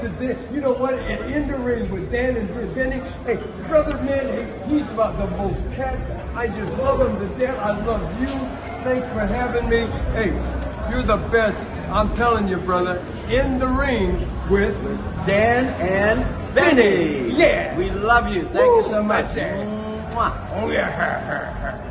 to Dan. You know what? And in the ring with Dan and Benny. Hey, brother, man, hey, he's about the most cat. I just love him to death. I love you. Thanks for having me. Hey, you're the best. I'm telling you, brother. In the ring with Dan and Benny. Yeah. We love you. Thank you so much. Mwah. Oh yeah.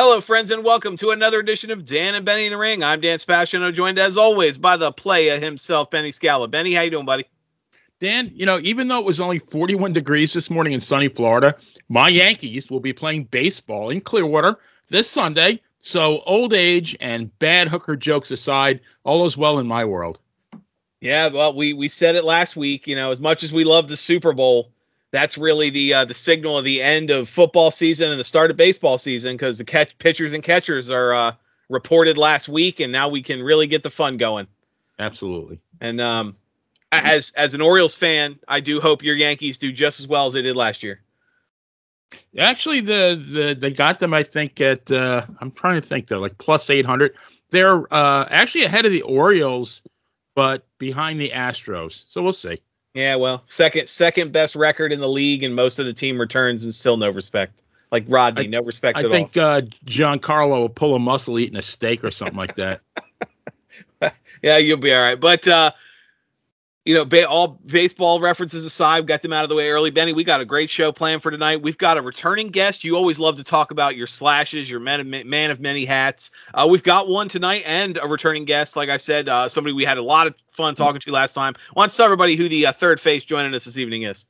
Hello, friends, and welcome to another edition of Dan and Benny in the Ring. I'm Dan Spasino, joined as always by the playa himself, Benny Scala. Benny, how you doing, buddy? Dan, you know, even though it was only 41 degrees this morning in sunny Florida, my Yankees will be playing baseball in Clearwater this Sunday. So, old age and bad hooker jokes aside, all is well in my world. Yeah, well, we we said it last week. You know, as much as we love the Super Bowl, that's really the uh, the signal of the end of football season and the start of baseball season because the catch pitchers and catchers are uh, reported last week, and now we can really get the fun going. Absolutely. And um, as as an Orioles fan, I do hope your Yankees do just as well as they did last year. Actually, the, the they got them, I think, at, uh, I'm trying to think, they're like plus 800. They're uh, actually ahead of the Orioles, but behind the Astros. So, we'll see. Yeah, well, second second best record in the league, and most of the team returns, and still no respect. Like Rodney, I- no respect at all. I think uh, Giancarlo will pull a muscle eating a steak or something like that. Yeah, you'll be all right. But uh, you know, ba- all baseball references aside, got them out of the way early. Benny, we got a great show planned for tonight. We've got a returning guest. You always love to talk about your slashes, your man of, man of many hats. Uh, we've got one tonight and a returning guest. Like I said, uh, somebody we had a lot of fun talking to last time. Why don't you tell everybody who the uh, third face joining us this evening is?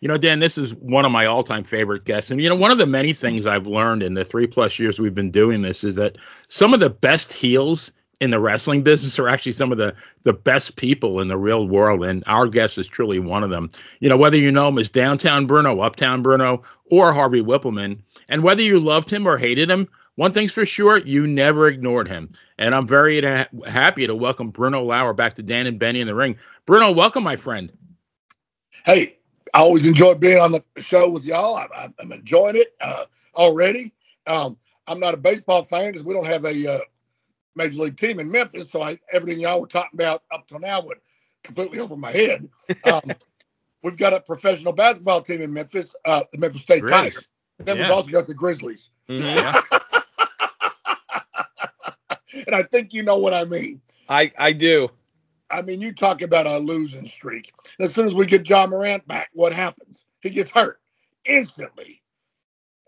You know, Dan, this is one of my all-time favorite guests, and you know, one of the many things I've learned in the three plus years we've been doing this is that some of the best heels in the wrestling business are actually some of the the best people in the real world, and our guest is truly one of them. You know, whether you know him as Downtown Bruno, Uptown Bruno, or Harvey Wippleman, and whether you loved him or hated him, one thing's for sure, you never ignored him. And I'm very ha- happy to welcome Bruno Lauer back to Dan and Benny in the ring. Bruno, welcome, my friend. hey, I always enjoy being on the show with y'all. I, I'm enjoying it uh, already. Um, I'm not a baseball fan because we don't have a uh, major league team in Memphis, so I, everything y'all were talking about up till now went completely over my head. Um, we've got a professional basketball team in Memphis, uh, the Memphis State Grizz. Tigers. Then Yeah. we've also got the Grizzlies, Mhm. and I think you know what I mean. I I do. I mean, you talk about a losing streak. As soon as we get Ja Morant back, what happens? He gets hurt instantly.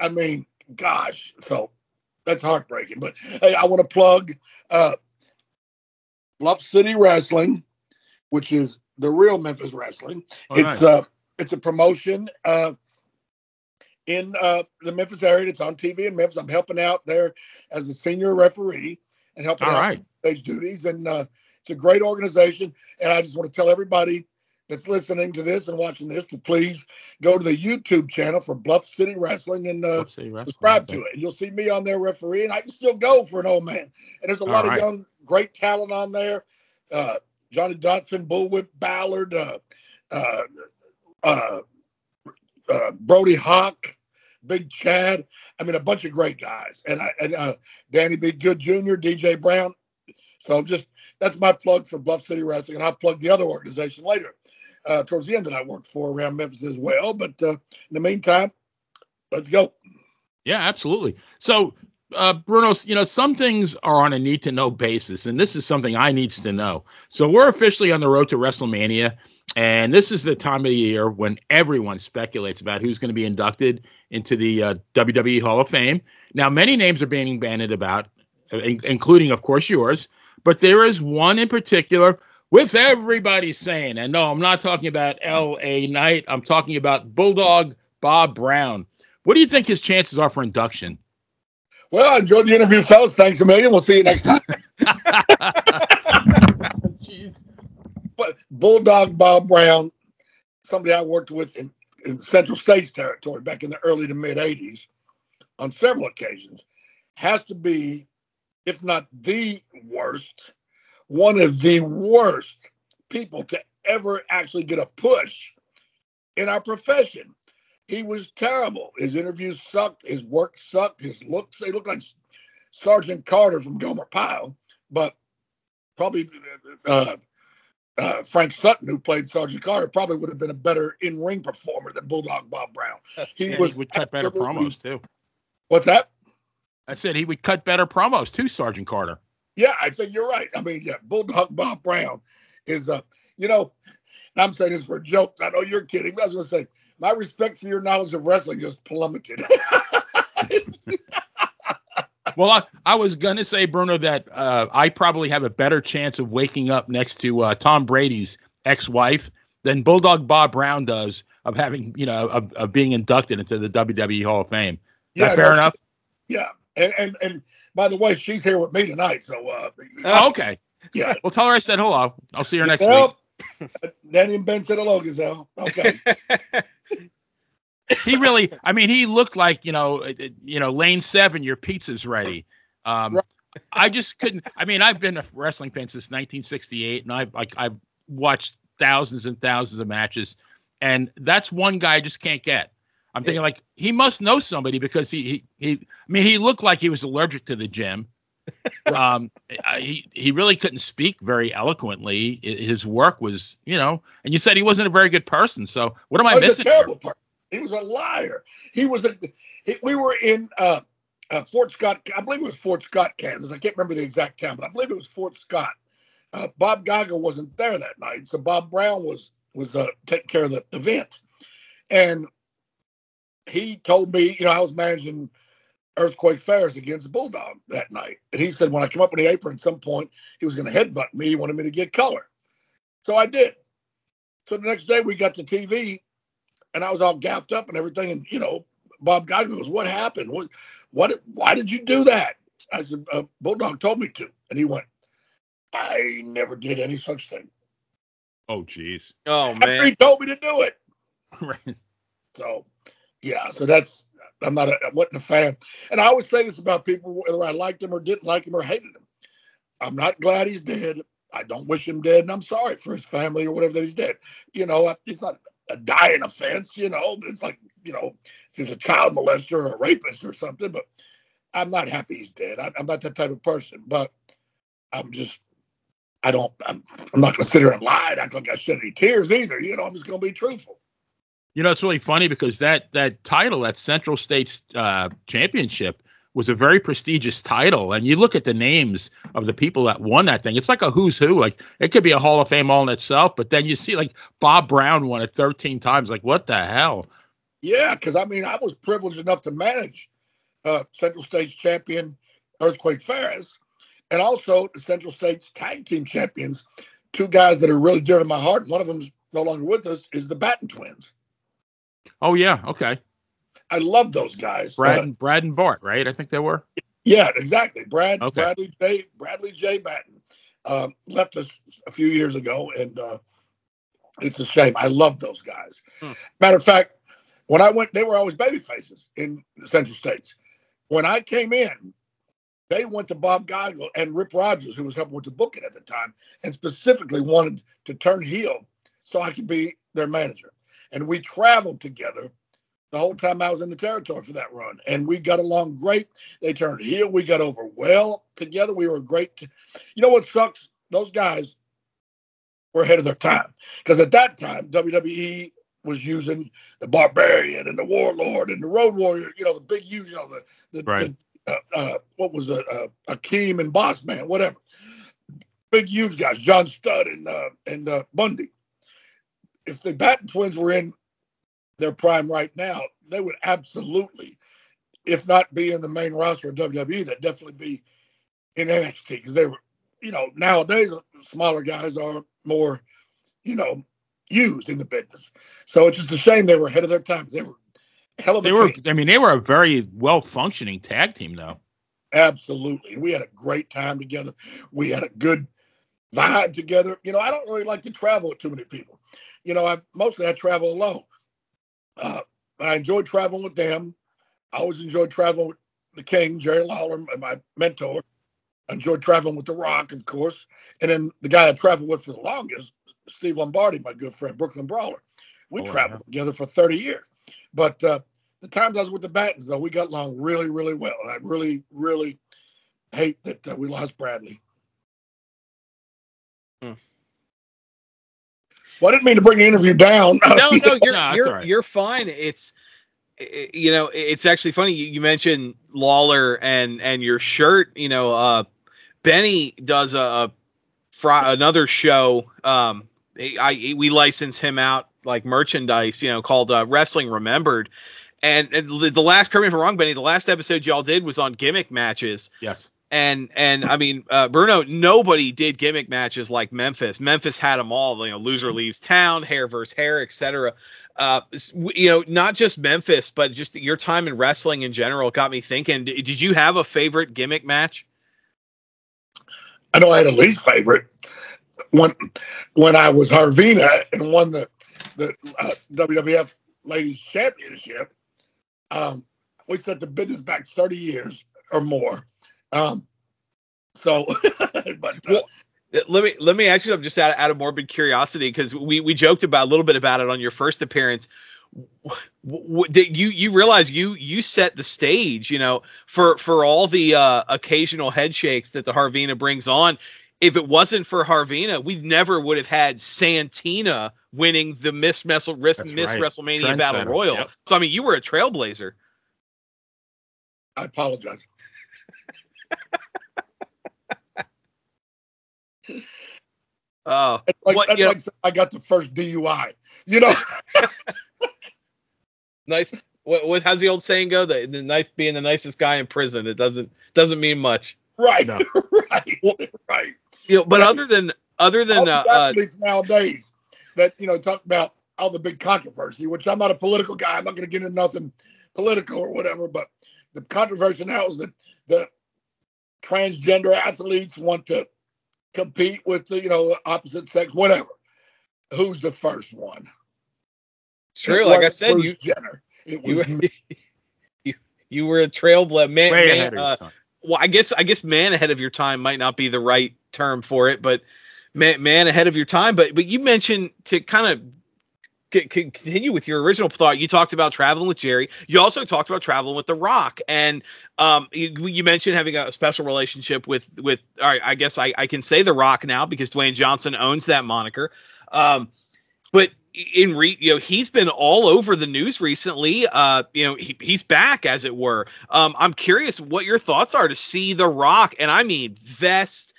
I mean, gosh, so that's heartbreaking. But hey, I want to plug uh, Bluff City Wrestling, which is the real Memphis Wrestling. All it's right. uh, it's a promotion uh, in uh, the Memphis area. It's on TV in Memphis. I'm helping out there as a senior referee and helping All out right. stage duties. And uh, it's a great organization. And I just want to tell everybody that's listening to this and watching this to please go to the YouTube channel for Bluff City Wrestling and uh, City Wrestling, subscribe to it. And you'll see me on there referee, and I can still go for an old man. And there's a lot All of young, great talent on there. Uh, Johnny Dotson, Bullwhip Ballard, uh, uh, uh, uh, Brody Hawk, Big Chad. I mean, a bunch of great guys. And I and uh, Danny B. Good Jr., DJ Brown. So just that's my plug for Bluff City Wrestling, and I'll plug the other organization later, uh, towards the end that I worked for around Memphis as well. But uh, in the meantime, let's go. Yeah, absolutely. So, uh, Bruno, you know, some things are on a need to know basis, and this is something I needs to know. So we're officially on the road to WrestleMania, and this is the time of the year when everyone speculates about who's going to be inducted into the uh, WWE Hall of Fame. Now, many names are being bandied about, in- including, of course, yours, but there is one in particular with everybody saying, and no, I'm not talking about L.A. Knight. I'm talking about Bulldog Bob Brown. What do you think his chances are for induction? Well, I enjoyed the interview, fellas. Thanks a million. We'll see you next time. Jeez. but Bulldog Bob Brown, somebody I worked with in, in Central States territory back in the early to mid 80s on several occasions, has to be if not the worst, one of the worst people to ever actually get a push in our profession. He was terrible. His interviews sucked. His work sucked. His looks, they looked like Sergeant Carter from Gomer Pyle, but probably uh, uh, Frank Sutton, who played Sergeant Carter, probably would have been a better in-ring performer than Bulldog Bob Brown. He Yeah, was he would cut better promos too. What's that? I said he would cut better promos too, Sergeant Carter. Yeah, I think you're right. I mean, yeah, Bulldog Bob Brown is uh, you know, and I'm saying this for jokes. I know you're kidding, but I was gonna say my respect for your knowledge of wrestling just plummeted. Well, I, I was gonna say, Bruno, that uh, I probably have a better chance of waking up next to uh, Tom Brady's ex-wife than Bulldog Bob Brown does of having, you know, of, of being inducted into the WWE Hall of Fame. Is that fair no, enough? Yeah, and, and and by the way, she's here with me tonight, so uh, Oh, okay. yeah. Well, tell her I said hello. I'll see her next Well, week. Danny and Ben said hello, Gisele. Okay. He really, I mean, he looked like, you know, you know, Lane Seven, your pizza's ready. Um, Right. I just couldn't. I mean, I've been a wrestling fan since 1968, and I've like I've watched thousands and thousands of matches, and that's one guy I just can't get. I'm thinking like he must know somebody because he he, he I mean he looked like he was allergic to the gym. um, he he really couldn't speak very eloquently. His work was, you know, and you said he wasn't a very good person. So what am I He was a missing? here? terrible part. He was a liar. He was a. He, we were in uh, uh, Fort Scott. I believe it was Fort Scott, Kansas. I can't remember the exact town, but I believe it was Fort Scott. Uh, Bob Geigel wasn't there that night, so Bob Brown was was uh, taking care of the event, and he told me, you know, I was managing Earthquake Ferris against Bulldog that night, and he said when I come up in the apron at some point, he was going to headbutt me. He wanted me to get color, so I did. So the next day we got to TV, and I was all gaffed up and everything. And you know, Bob Geigel goes, "What happened? What? What? Why did you do that?" I said, uh, "Bulldog told me to," and he went, "I never did any such thing. Oh, jeez. oh After man. he told me to do it." right. So, yeah. So that's I'm not a, I wasn't a fan, and I always say this about people whether I liked him or didn't like him or hated him. I'm not glad he's dead. I don't wish him dead, and I'm sorry for his family or whatever that he's dead. You know, it's not a dying offense. You know, it's like you know, if he was a child molester or a rapist or something. But I'm not happy he's dead. I, I'm not that type of person. But I'm just, I don't. I'm, I'm not going to sit here and lie and act like I shed any tears either. You know, I'm just going to be truthful. You know, it's really funny because that that title, that Central States uh, Championship, was a very prestigious title. And you look at the names of the people that won that thing; it's like a who's who. Like it could be a Hall of Fame all in itself. But then you see like Bob Brown won it 13 times. Like what the hell? Yeah, because I mean, I was privileged enough to manage uh, Central States champion Earthquake Ferris, and also the Central States tag team champions. Two guys that are really dear to my heart. One of them's no longer with us. Is the Batten twins. Oh yeah, okay. I love those guys. Brad Uh, and Brad and Bart, right? I think they were. yeah, exactly. Brad Okay. Bradley J Bradley J Batten um, left us a few years ago, and uh, it's a shame. I love those guys. Hmm. Matter of fact, when I went, they were always baby faces in the Central States. When I came in, they went to Bob Geigel and Rip Rogers, who was helping with the booking at the time, and specifically wanted to turn heel so I could be their manager. And we traveled together the whole time I was in the territory for that run, and we got along great. They turned heel. We got over well together. We were great. T- you know what sucks? Those guys were ahead of their time because at that time WWE was using the Barbarian and the Warlord and the Road Warrior. You know the big U. You know the the, Right. the uh, uh, what was it? Uh, Akeem and Boss Man, whatever. Big huge guys, John Studd and uh, and uh, Bundy. If the Batten twins were in their prime right now, they would absolutely, if not be in the main roster of WWE, they'd definitely be in NXT because they were, you know, nowadays smaller guys are more, you know, used in the business. So it's just a shame they were ahead of their time. They were hell of a They were. team. I mean, they were a very well functioning tag team, though. Absolutely. We had a great time together. We had a good vibe together. You know, I don't really like to travel with too many people. You know, I mostly I travel alone. Uh, I enjoyed traveling with them. I always enjoyed traveling with the King, Jerry Lawler, my mentor. enjoyed traveling with The Rock, of course. And then the guy I traveled with for the longest, Steve Lombardi, my good friend, Brooklyn Brawler. We Oh, traveled together for 30 years. But uh, the times I was with the Battens, though, we got along really, really well. And I really, really hate that uh, we lost Bradley. Hmm. Well, I didn't mean to bring the interview down. no, no, you're No, you're all right. you're fine. It's you know, it's actually funny. You, you mentioned Lawler and and your shirt. You know, uh, Benny does a, a fri- another show. Um, I, I we license him out like merchandise. You know, called uh, Wrestling Remembered. And, and the, the last, correct me if I'm wrong, Benny. The last episode y'all did was on gimmick matches Yes. And and I mean uh, Bruno, nobody did gimmick matches like Memphis. Memphis had them all. You know, loser leaves town, hair versus hair, etc. Uh, you know, not just Memphis, but just your time in wrestling in general got me thinking. Did you have a favorite gimmick match? I know I had a least favorite when when I was Harvina and won the the uh, WWF Ladies Championship. Um, we set the business back 30 years or more. Um, so, but uh, Well, Let me let me ask you something just out, out of morbid curiosity because we we joked about a little bit about it on your first appearance. W- w- did you you realize you you set the stage you know for for all the uh occasional head shakes that the Harvina brings on if it wasn't for Harvina we never would have had Santina winning the Miss Messel Miss, Miss right. WrestleMania Battle Trendsetter. Royal Yep. so I mean you were a trailblazer I apologize. Uh That's like, What, that's you know- like saying I got the first DUI. You know, nice what, what how's the old saying go the, the nice being the nicest guy in prison it doesn't doesn't mean much right, No. right, right. you know but Right. other than other all than the uh, uh athletes nowadays that you know talk about all the big controversy, which I'm not a political guy. I'm not going to get into nothing political or whatever. But the controversy now is that the transgender athletes want to compete with the you know opposite sex, whatever. Who's the first one? True, It like I said, Bruce you Jenner. It you was were, you, you were a trailblazer. Man, man, uh, well, I guess I guess man ahead of your time might not be the right term for it, but man, man ahead of your time. But but you mentioned to kind of c- continue with your original thought. You talked about traveling with Jerry. You also talked about traveling with The Rock, and um, you, you mentioned having a special relationship with with. All right, I guess I, I can say The Rock now because Dwayne Johnson owns that moniker. Um, but in re you know he's been all over the news recently uh you know he, he's back as it were um i'm curious what your thoughts are to see the rock and i mean vest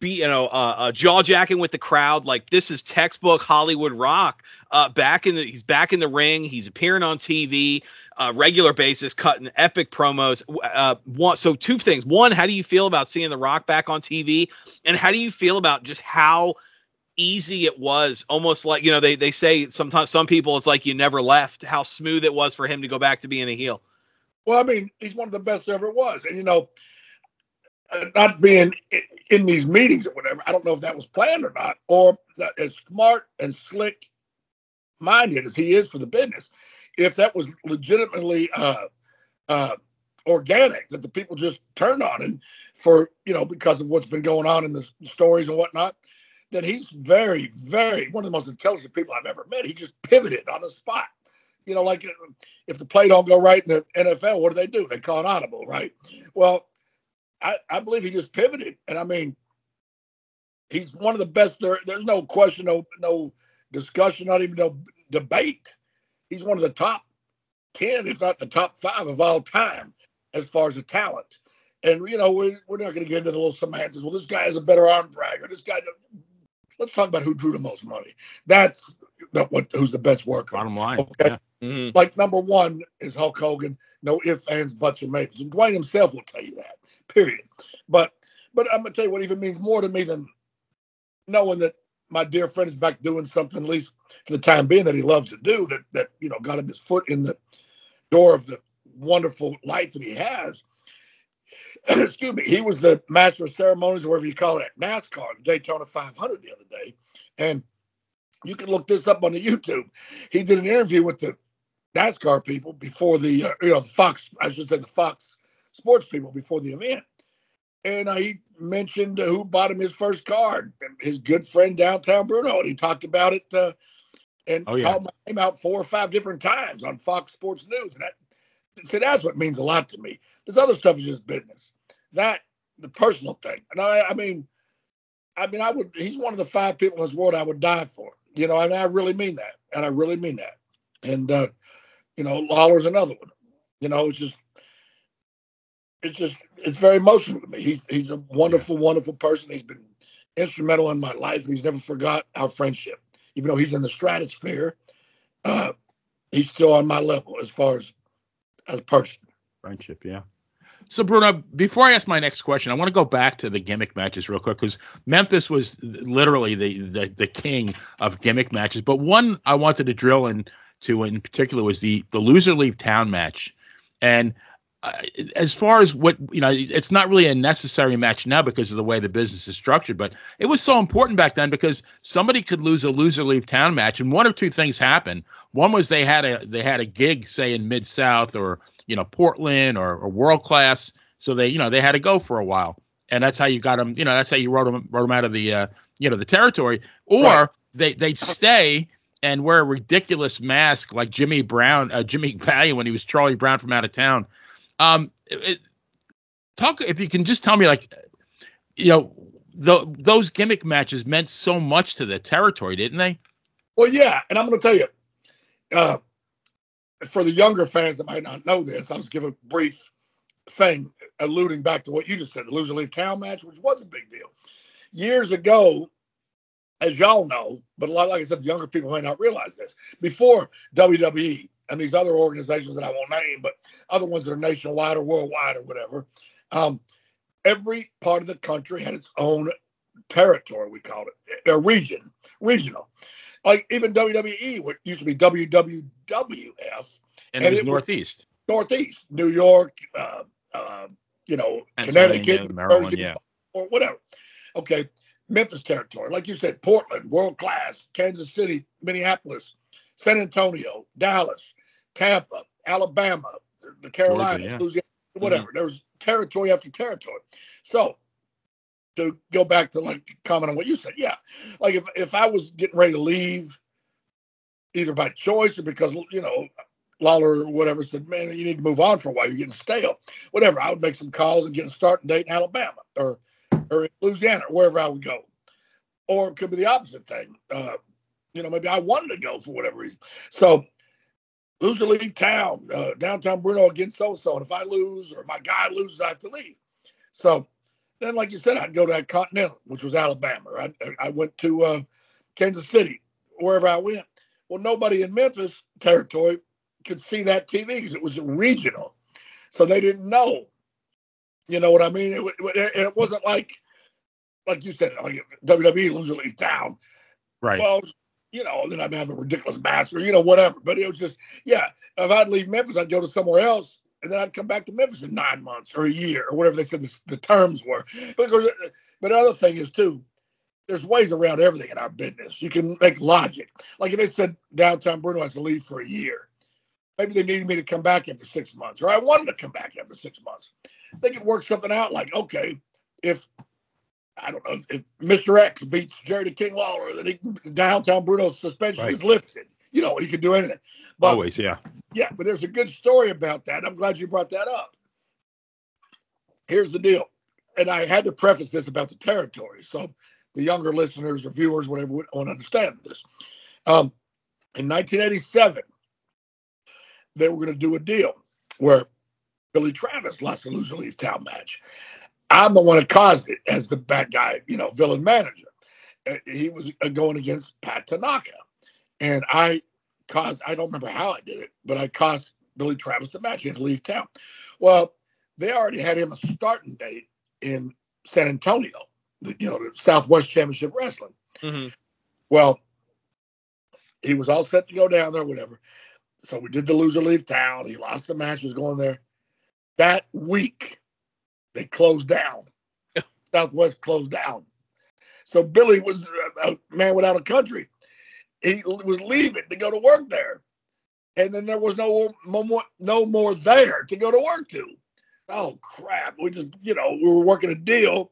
be you know uh, uh jaw jacking with the crowd like this is textbook hollywood rock. Uh back in the he's back in the ring. He's appearing on tv uh regular basis cutting epic promos. Uh one so two things. One how do you feel about seeing the rock back on tv and how do you feel about just how easy it was? Almost like you know they they say sometimes some people it's like you never left. How smooth it was for him to go back to being a heel. Well, I mean, he's one of the best there ever was. And, you know, not being in these meetings or whatever, I don't know if that was planned or not, or as smart and slick minded as he is for the business, if that was legitimately uh, uh, organic, that the people just turned on him for, you know, because of what's been going on in the stories and whatnot, then he's very, very one of the most intelligent people I've ever met. He just pivoted on the spot. You know, like if the play don't go right in the NFL, what do they do? They call an audible, right? Well, I, I believe he just pivoted, and I mean, he's one of the best. There, there's no question, no no discussion, not even no debate. He's one of the top ten, if not the top five of all time, as far as the talent. And you know, we're, we're not going to get into the little semantics. Well, this guy has a better arm drag, or this guy. Let's talk about who drew the most money. That's the, what who's the best worker. Bottom line. Okay. Yeah. Mm-hmm. Like number one is Hulk Hogan. No ifs, ands, buts, or maybes. And Dwayne himself will tell you that. Period. But but I'm gonna tell you what even means more to me than knowing that my dear friend is back doing something, at least for the time being, that he loves to do. That that you know got him his foot in the door of the wonderful life that he has. Excuse me. He was the master of ceremonies, or whatever you call it, NASCAR, the Daytona 500 the other day, and you can look this up on the YouTube. He did an interview with the NASCAR people before the, uh, you know, the Fox, I should say the Fox sports people before the event. and uh, he mentioned uh, who bought him his first card, his good friend downtown Bruno, and he talked about it uh, and Oh, yeah. called my name out four or five different times on Fox Sports News, and that, see, that's what means a lot to me. This other stuff is just business. That the personal thing, and I, I mean, I mean, I would. He's one of the five people in this world I would die for. You know, and I really mean that, and I really mean that. And uh, you know, Lawler's another one. You know, it's just it's just it's very emotional to me. He's he's a wonderful, wonderful person. He's been instrumental in my life. He's never forgot our friendship. Even though he's in the stratosphere, uh, he's still on my level as far as as a person. Friendship, yeah. So Bruno, before I ask my next question, I want to go back to the gimmick matches real quick because Memphis was literally the, the the king of gimmick matches. But one I wanted to drill into in particular was the the loser leave town match, and as far as what you know, it's not really a necessary match now because of the way the business is structured. But it was so important back then because somebody could lose a loser leave town match, and one of two things happened. One was they had a they had a gig, say in mid South or you know Portland or, or world class, so they you know they had to go for a while, and that's how you got them. You know that's how you wrote them wrote them out of the uh, you know the territory, or Right. they they'd stay and wear a ridiculous mask like Jimmy Brown, uh, Jimmy Valiant when he was Charlie Brown from out of town. Um, it, talk if you can just tell me like, you know, the, those gimmick matches meant so much to the territory, didn't they? Well, yeah, and I'm going to tell you, uh, for the younger fans that might not know this, I'll just give a brief thing alluding back to what you just said, the loser leave town match, which was a big deal. Years ago, as y'all know, but a lot, like I said, younger people may not realize this. Before WWE and these other organizations that I won't name, but other ones that are nationwide or worldwide or whatever, um, every part of the country had its own territory. We called it a region, regional. Like even WWE, what used to be WWWF, And, And it was it was- Northeast. Northeast, New York, uh, uh, you know, Connecticut, Maryland, Jersey, yeah. or whatever. Okay, Memphis territory, like you said, Portland, world class, Kansas City, Minneapolis, San Antonio, Dallas, Tampa, Alabama, the Carolinas, yeah. Louisiana, whatever. There was territory after territory. So to go back to like comment on what you said, yeah, like if if I was getting ready to leave, either by choice or because you know Lawler or whatever said, man, you need to move on for a while. You're getting stale. Whatever. I would make some calls and get a starting date in Alabama or or in Louisiana or wherever I would go. Or it could be the opposite thing. Uh, you know, maybe I wanted to go for whatever reason. So lose or leave town, uh, downtown Bruno against so and so. And if I lose or my guy loses, I have to leave. So then, like you said, I'd go to that Continental, which was Alabama. I, I went to uh, Kansas City, wherever I went. Well, nobody in Memphis territory could see that TV because it was regional, so they didn't know. You know what I mean? It, it, it wasn't like, like you said, like WWE lose or leave town. Right. Well, you know, then I'd have a ridiculous master, you know whatever. But it was just, yeah. If I'd leave Memphis, I'd go to somewhere else, and then I'd come back to Memphis in nine months or a year or whatever they said the, the terms were. Because, but the other thing is too, there's ways around everything in our business. You can make logic. Like if they said downtown Bruno has to leave for a year, maybe they needed me to come back after six months, or I wanted to come back after six months. They could work something out. Like okay, if I don't know if Mr. X beats Jerry the King Lawler, then he can, downtown Bruno's suspension Right. is lifted. You know, he could do anything. But Always, yeah. yeah, but there's a good story about that. I'm glad you brought that up. Here's the deal, and I had to preface this about the territory, so the younger listeners or viewers, whatever, would want to understand this. Um, in 1987, they were going to do a deal where Billy Travis lost a loser leave town match. I'm the one that caused it as the bad guy, you know, villain manager. Uh, He was uh, going against Pat Tanaka, and I caused. I don't remember how I did it, but I caused Billy Travis the match. He had to leave town. Well, they already had him a starting date in San Antonio, the, you know, the Southwest Championship Wrestling. Mhm. Well, he was all set to go down there, whatever. So we did the loser leave town. He lost the match, was going there. That week, they closed down. Southwest closed down. So Billy was a a man without a country. He was leaving to go to work there. And then there was no, no more, no more there to go to work to. oh crap, we just you know we were working a deal,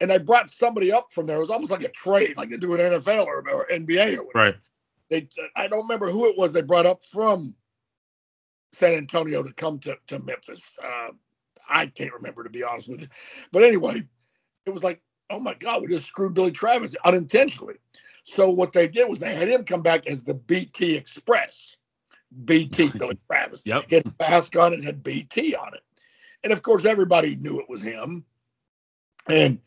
and they brought somebody up from there. It was almost like a trade, like they do in NFL or, or NBA or whatever. Right. They I don't remember who it was they brought up from San Antonio to come to to Memphis. Uh, I can't remember to be honest with you, but anyway, it was like oh my god, we just screwed Billy Travis unintentionally. So what they did was they had him come back as the BT Express. BT Billy Travis. Yep. He had a mask on it, had BT on it. And of course everybody knew it was him. And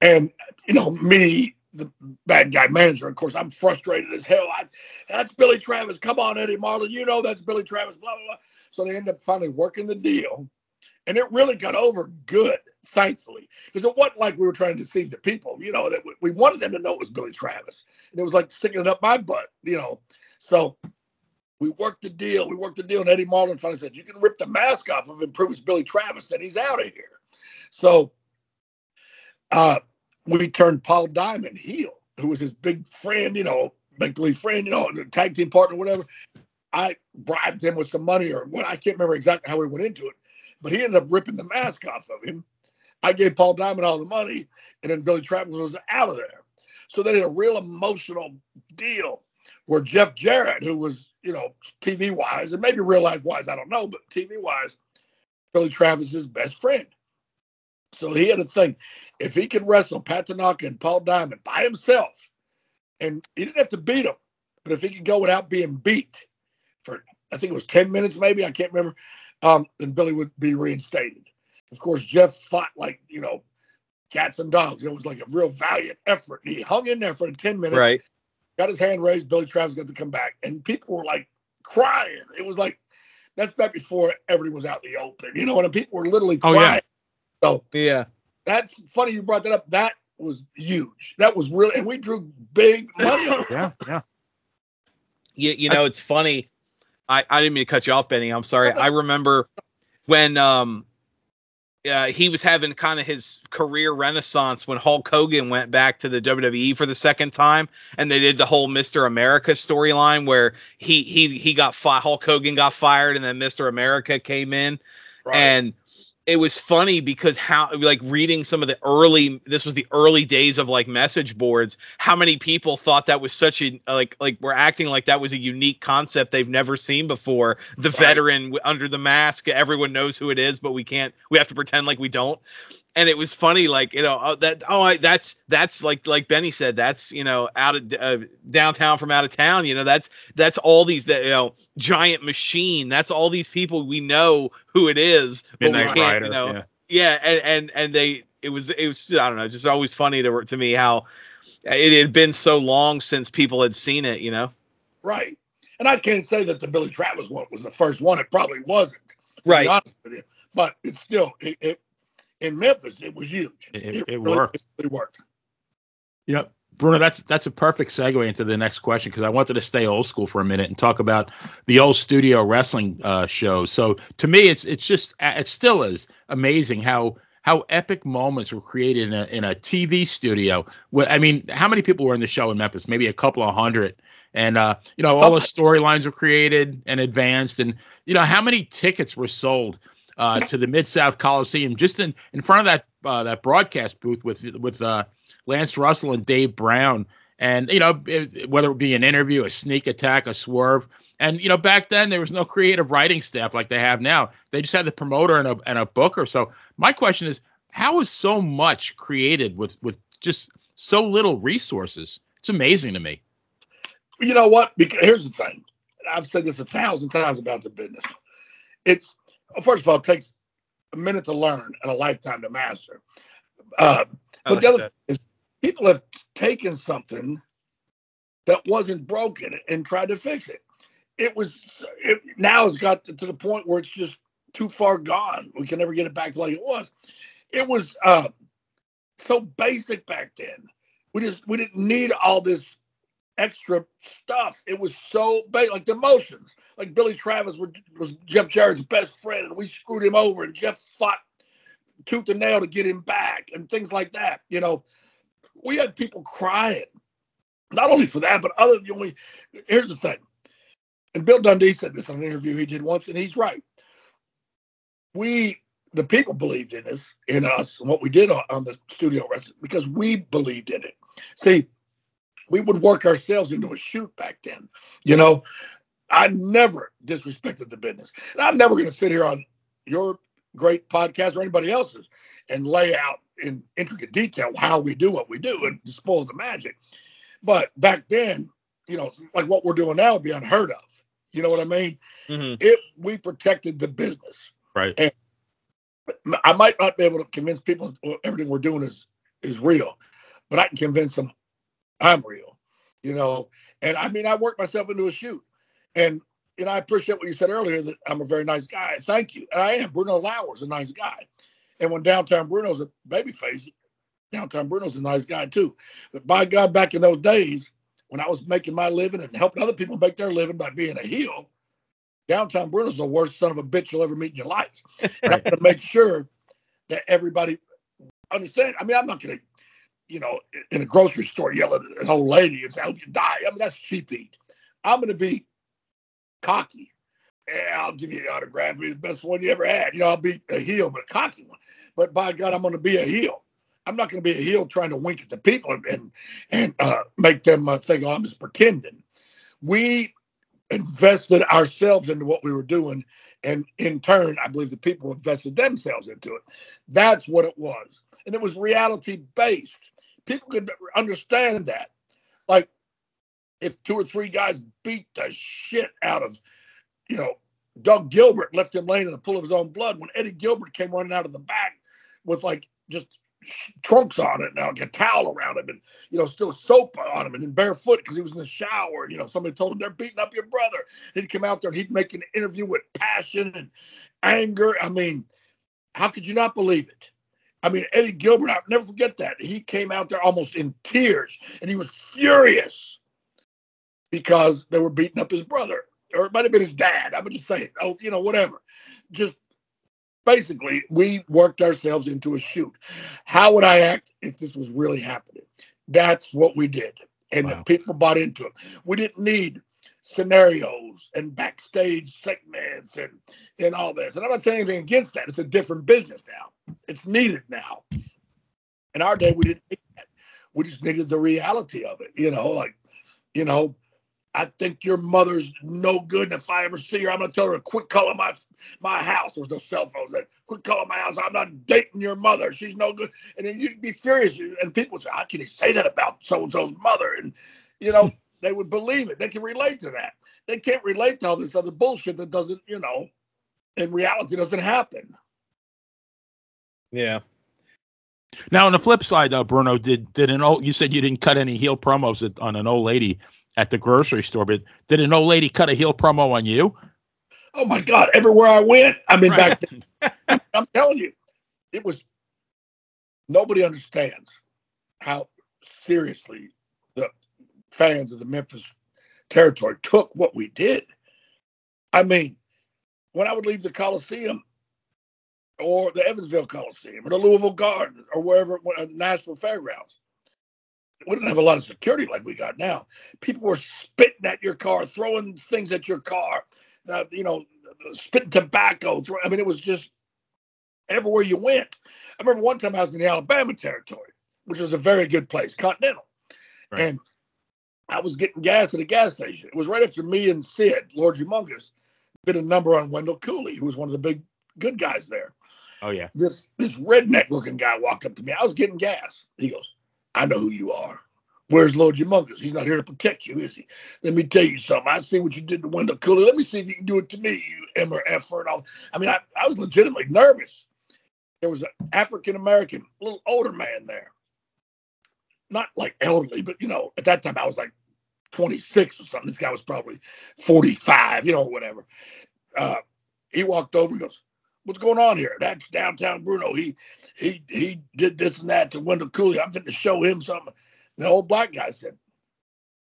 and you know, me, the bad guy manager, of course, I'm frustrated as hell. I, that's Billy Travis. Come on, Eddie Marlin. You know that's Billy Travis, blah, blah, blah. So they end up finally working the deal. And it really got over good, thankfully, because it wasn't like we were trying to deceive the people. You know that we, wanted them to know it was Billy Travis, and it was like sticking it up my butt. You know, so we worked the deal. We worked the deal, and Eddie Marlin finally said, "You can rip the mask off of him, prove it's Billy Travis, then he's out of here." So, uh, we turned Paul Diamond heel, who was his big friend, you know, make believe friend, you know, tag team partner, whatever. I bribed him with some money, or what I can't remember exactly how we went into it but he ended up ripping the mask off of him. I gave Paul Diamond all the money, and then Billy Travis was out of there. So they did a real emotional deal where Jeff Jarrett, who was, you know, TV wise and maybe real life wise, I don't know, but TV wise, Billy Travis's best friend. So he had a thing. If he could wrestle Pat Tanaka and Paul Diamond by himself, and he didn't have to beat him, but if he could go without being beat for, I think it was 10 minutes, maybe, I can't remember, um, then Billy would be reinstated. Of course, Jeff fought like, you know, cats and dogs. It was like a real valiant effort. He hung in there for 10 minutes, Right. got his hand raised. Billy Travis got to come back. And people were like crying. It was like, that's back before everything was out in the open, you know, and people were literally crying. Oh, yeah. crying. So Yeah. that's funny you brought that up. That was huge. That was really, and we drew big money. Yeah. Yeah. You, you know, it's funny. I, I didn't mean to cut you off, Benny. I'm sorry. I remember when um uh, he was having kind of his career renaissance when Hulk Hogan went back to the WWE for the second time, and they did the whole Mr. America storyline where he he he got fi- Hulk Hogan got fired, and then Mr. America came in, Right. and it was funny because how like reading some of the early this was the early days of like message boards how many people thought that was such a like like we're acting like that was a unique concept they've never seen before. The veteran under the mask everyone knows who it is but we can't we have to pretend like we don't and it was funny like you know oh, that oh I, that's that's like like benny said that's you know out of uh, downtown from out of town you know that's that's all these that you know giant machine that's all these people we know who it is but we can't Rider. you know yeah. yeah and and and they it was it was i don't know just always funny to to me how it had been so long since people had seen it you know Right. And I can't say that the Billy Travis one was the first one. It probably wasn't. to be right honest with you. But it's still it, it in Memphis it was huge. It- it- it worked. It really worked. You know, Bruno, that's that's a perfect segue into the next question because I wanted to stay old school for a minute and talk about the old studio wrestling uh, shows. So to me, it's it's just it still is amazing how how epic moments were created in a in a TV studio. What I mean, how many people were in the show in Memphis? Maybe a couple of hundred. And uh, you know, all the storylines were created and advanced, and you know, how many tickets were sold uh, to the Mid South Coliseum just in in front of that uh, that broadcast booth with with uh, Lance Russell and Dave Brown. And, you know, it- whether it be an interview, a sneak attack, a swerve. And, you know, back then there was no creative writing staff like they have now. They just had the promoter and a, and a booker. So my question is, how is so much created with, with just so little resources? It's amazing to me. You know what? Because here's the thing. I've said this a thousand times about the business. It's first of all, it takes a minute to learn and a lifetime to master. Uh, but like the other thing is people have taken something that wasn't broken and tried to fix it. It was it, now it's got to, to the point where it's just too far gone. We can never get it back to like it was. It was uh, so basic back then. We just we didn't need all this extra stuff. It was so big, like the emotions. Like Billy Travis was, was Jeff Jarrett's best friend, and we screwed him over, and Jeff fought tooth and nail to get him back, and things like that. You know, we had people crying, not only for that, but other. Know, we, here's the thing, and Bill Dundee said this on an interview he did once, and he's right. We the people believed in us, in us, and what we did on, on the studio because we believed in it. See, we would work ourselves into a shoot back then. You know, I never disrespected the business. And I'm never going to sit here on your great podcast or anybody else's and lay out in intricate detail how we do what we do and spoil the magic. But back then, you know, like what we're doing now would be unheard of. You know what I mean? Mhm. If we protected the business, Right. I might not be able to convince people everything we're doing is is real, but I can convince them I'm real. You know, and I mean I worked myself into a shoot, and you know I appreciate what you said earlier that I'm a very nice guy. Thank you, and I am. Bruno Lauer's a nice guy, and when downtown Bruno's a babyface, downtown Bruno's a nice guy too. But by God, back in those days when I was making my living and helping other people make their living by being a heel, downtown Bruno's the worst son of a bitch you'll ever meet in your life. And I'm going to make sure that everybody understand. I mean, I'm not going to, you know, in a grocery store yelling at an old lady and say, I hope you die. I mean, that's cheap eat. I'm going to be cocky. Yeah, I'll give you an autograph. Be the best one you ever had. You know, I'll be a heel, but a cocky one. But by God, I'm going to be a heel. I'm not going to be a heel trying to wink at the people and and, and uh, make them uh, think, oh, I'm just pretending. We invested ourselves into what we were doing, and in turn, I believe the people invested themselves into it. That's what it was, and it was reality based. People could understand that, like if two or three guys beat the shit out of, you know, Doug Gilbert, left him laying in a pool of his own blood. When Eddie Gilbert came running out of the back with like just trunks on it, now like a towel around him, and you know, still soap on him, and in barefoot because he was in the shower. You know, somebody told him they're beating up your brother. He'd come out there and he'd make an interview with passion and anger. I mean, how could you not believe it? I mean, Eddie Gilbert, I'll never forget that. He came out there almost in tears, and he was furious because they were beating up his brother, or it might have been his dad. I'm just saying, oh, you know, whatever. Just basically, we worked ourselves into a shoot. How would I act if this was really happening? That's what we did, and the people bought into it. We didn't need scenarios and backstage segments and and all this. And I'm not saying anything against that. It's a different business now. It's needed now. In our day, we didn't need that. We just needed the reality of it. You know, like, you know, I think your mother's no good. And if I ever see her, I'm gonna tell her to quit calling my my house. There was no cell phones then. Quit calling my house. I'm not dating your mother. She's no good. And then you'd be furious. And people would say, How can he say that about so and so's mother? And you know, they would believe it. They can relate to that. They can't relate to all this other bullshit that doesn't, you know, in reality doesn't happen. Yeah. Now, on the flip side, though, Bruno, did did an old? You said you didn't cut any heel promos on an old lady at the grocery store, but did an old lady cut a heel promo on you? Oh my God! Everywhere I went, I mean, Right. back then, I'm telling you, it was. Nobody understands how seriously the fans of the Memphis territory took what we did. I mean, when I would leave the Coliseum or the Evansville Coliseum or the Louisville Garden or wherever, uh, Nashville Fairgrounds, we didn't have a lot of security like we got now. People were spitting at your car, throwing things at your car, uh, you know, spitting tobacco. Throw, I mean, it was just everywhere you went. I remember one time I was in the Alabama territory, which was a very good place, Continental. Right. And I was getting gas at a gas station. It was right after me and Sid, Lord Humongous, did a number on Wendell Cooley, who was one of the big good guys there. Oh yeah. This this redneck looking guy walked up to me. I was getting gas. He goes, I know who you are. Where's Lord Humongous? He's not here to protect you, is he? Let me tell you something. I see what you did to Wendell Cooley. Let me see if you can do it to me, you or F and all. I mean, I, I was legitimately nervous. There was an African American, little older man there. Not like elderly, but you know, at that time I was like 26 or something. This guy was probably 45, you know, whatever. Uh, he walked over, he goes, What's going on here? That's downtown Bruno. He he he did this and that to Wendell Cooley. I'm fitting to show him something. The old black guy said,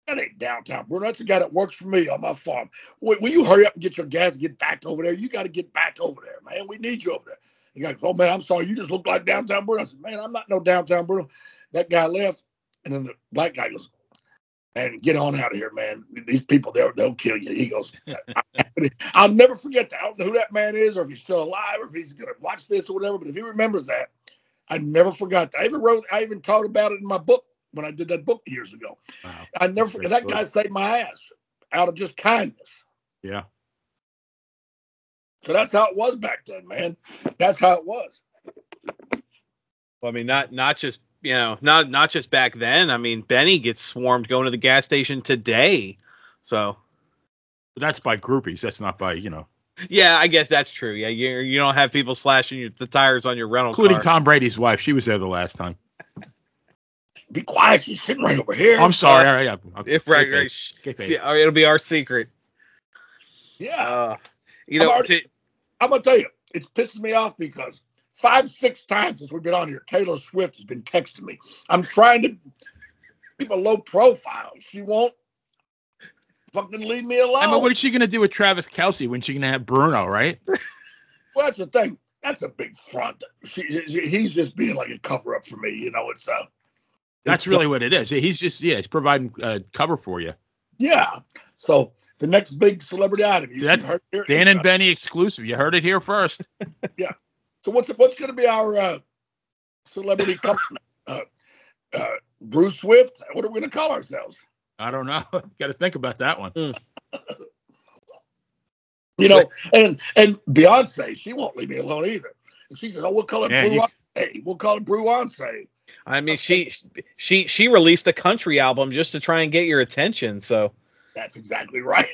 That ain't downtown Bruno. That's the guy that works for me on my farm. Will, will you hurry up and get your gas and get back over there? You got to get back over there, man. We need you over there. He goes, Oh man, I'm sorry. You just look like downtown Bruno. I said, Man, I'm not no downtown Bruno. That guy left. And then the black guy goes, and get on out of here, man. These people, they'll, they'll kill you. He goes, I'll never forget that. I don't know who that man is or if he's still alive or if he's going to watch this or whatever, but if he remembers that, I never forgot that. I even wrote, I even talked about it in my book when I did that book years ago. Wow. I never forget that guy saved my ass out of just kindness. Yeah. So that's how it was back then, man. That's how it was. Well, I mean, not not just you know, not not just back then. I mean, Benny gets swarmed going to the gas station today. So that's by groupies. That's not by, you know, yeah, I guess that's true. Yeah, you you don't have people slashing your, the tires on your rental including car. Tom Brady's wife. She was there the last time. Be quiet. She's sitting right over here. I'm sorry. All right, yeah. If, right, right. Shh. See, oh, it'll be our secret. Yeah. Uh, you I'm know, already- to- I'm gonna tell you, it's pissing me off because five, six times since we've been on here, Taylor Swift has been texting me. I'm trying to keep a low profile. She won't fucking leave me alone. I mean, what is she going to do with Travis Kelce when she's going to have Bruno, right? well, that's the thing. That's a big front. She, she- he's just being like a cover up for me. You know, it's uh, That's it's, really what it is. He's just, yeah, he's providing uh, cover for you. yeah. So the next big celebrity item. You, That's here- Dan and Benny exclusive. You heard it here first. So what's what's going to be our uh, celebrity company? Uh, uh, Bruce Swift. What are we going to call ourselves? I don't know. Got to think about that one. You know, and and Beyonce, she won't leave me alone either. And she says, "Oh, we'll call it Yeah, you- We'll call it Bruance." I mean, she she she released a country album just to try and get your attention. So That's exactly right.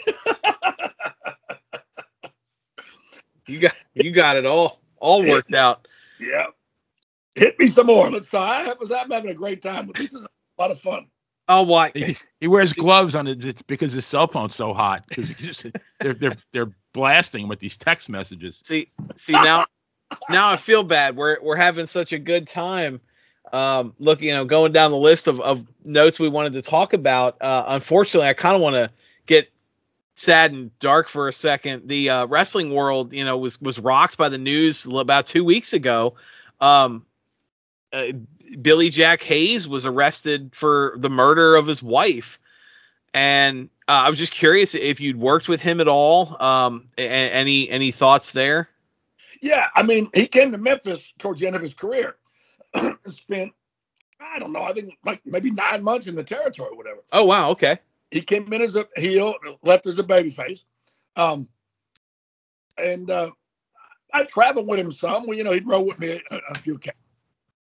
you got you got it all all worked out. yeah. Hit me some more. Let's talk. I was I'm having a great time, but this is a lot of fun. Oh, why? He, he wears gloves on it. It's because his cell phone's so hot. Because they're they're they're blasting him with these text messages. See, see now, now I feel bad. We're we're having such a good time. Um, look, you know, going down the list of, of notes we wanted to talk about. Uh, unfortunately, I kind of want to get sad and dark for a second. The uh, wrestling world, you know, was was rocked by the news about two weeks ago. Um, uh, Billy Jack Haynes was arrested for the murder of his wife, and uh, I was just curious if you'd worked with him at all. Um, any any thoughts there? Yeah, I mean, he came to Memphis towards the end of his career and spent, I don't know, I think like maybe nine months in the territory, or whatever. Oh wow, okay. He came in as a heel, left as a babyface. Um, and uh, I traveled with him some. Well, you know, he'd roll with me a, a few. Ca-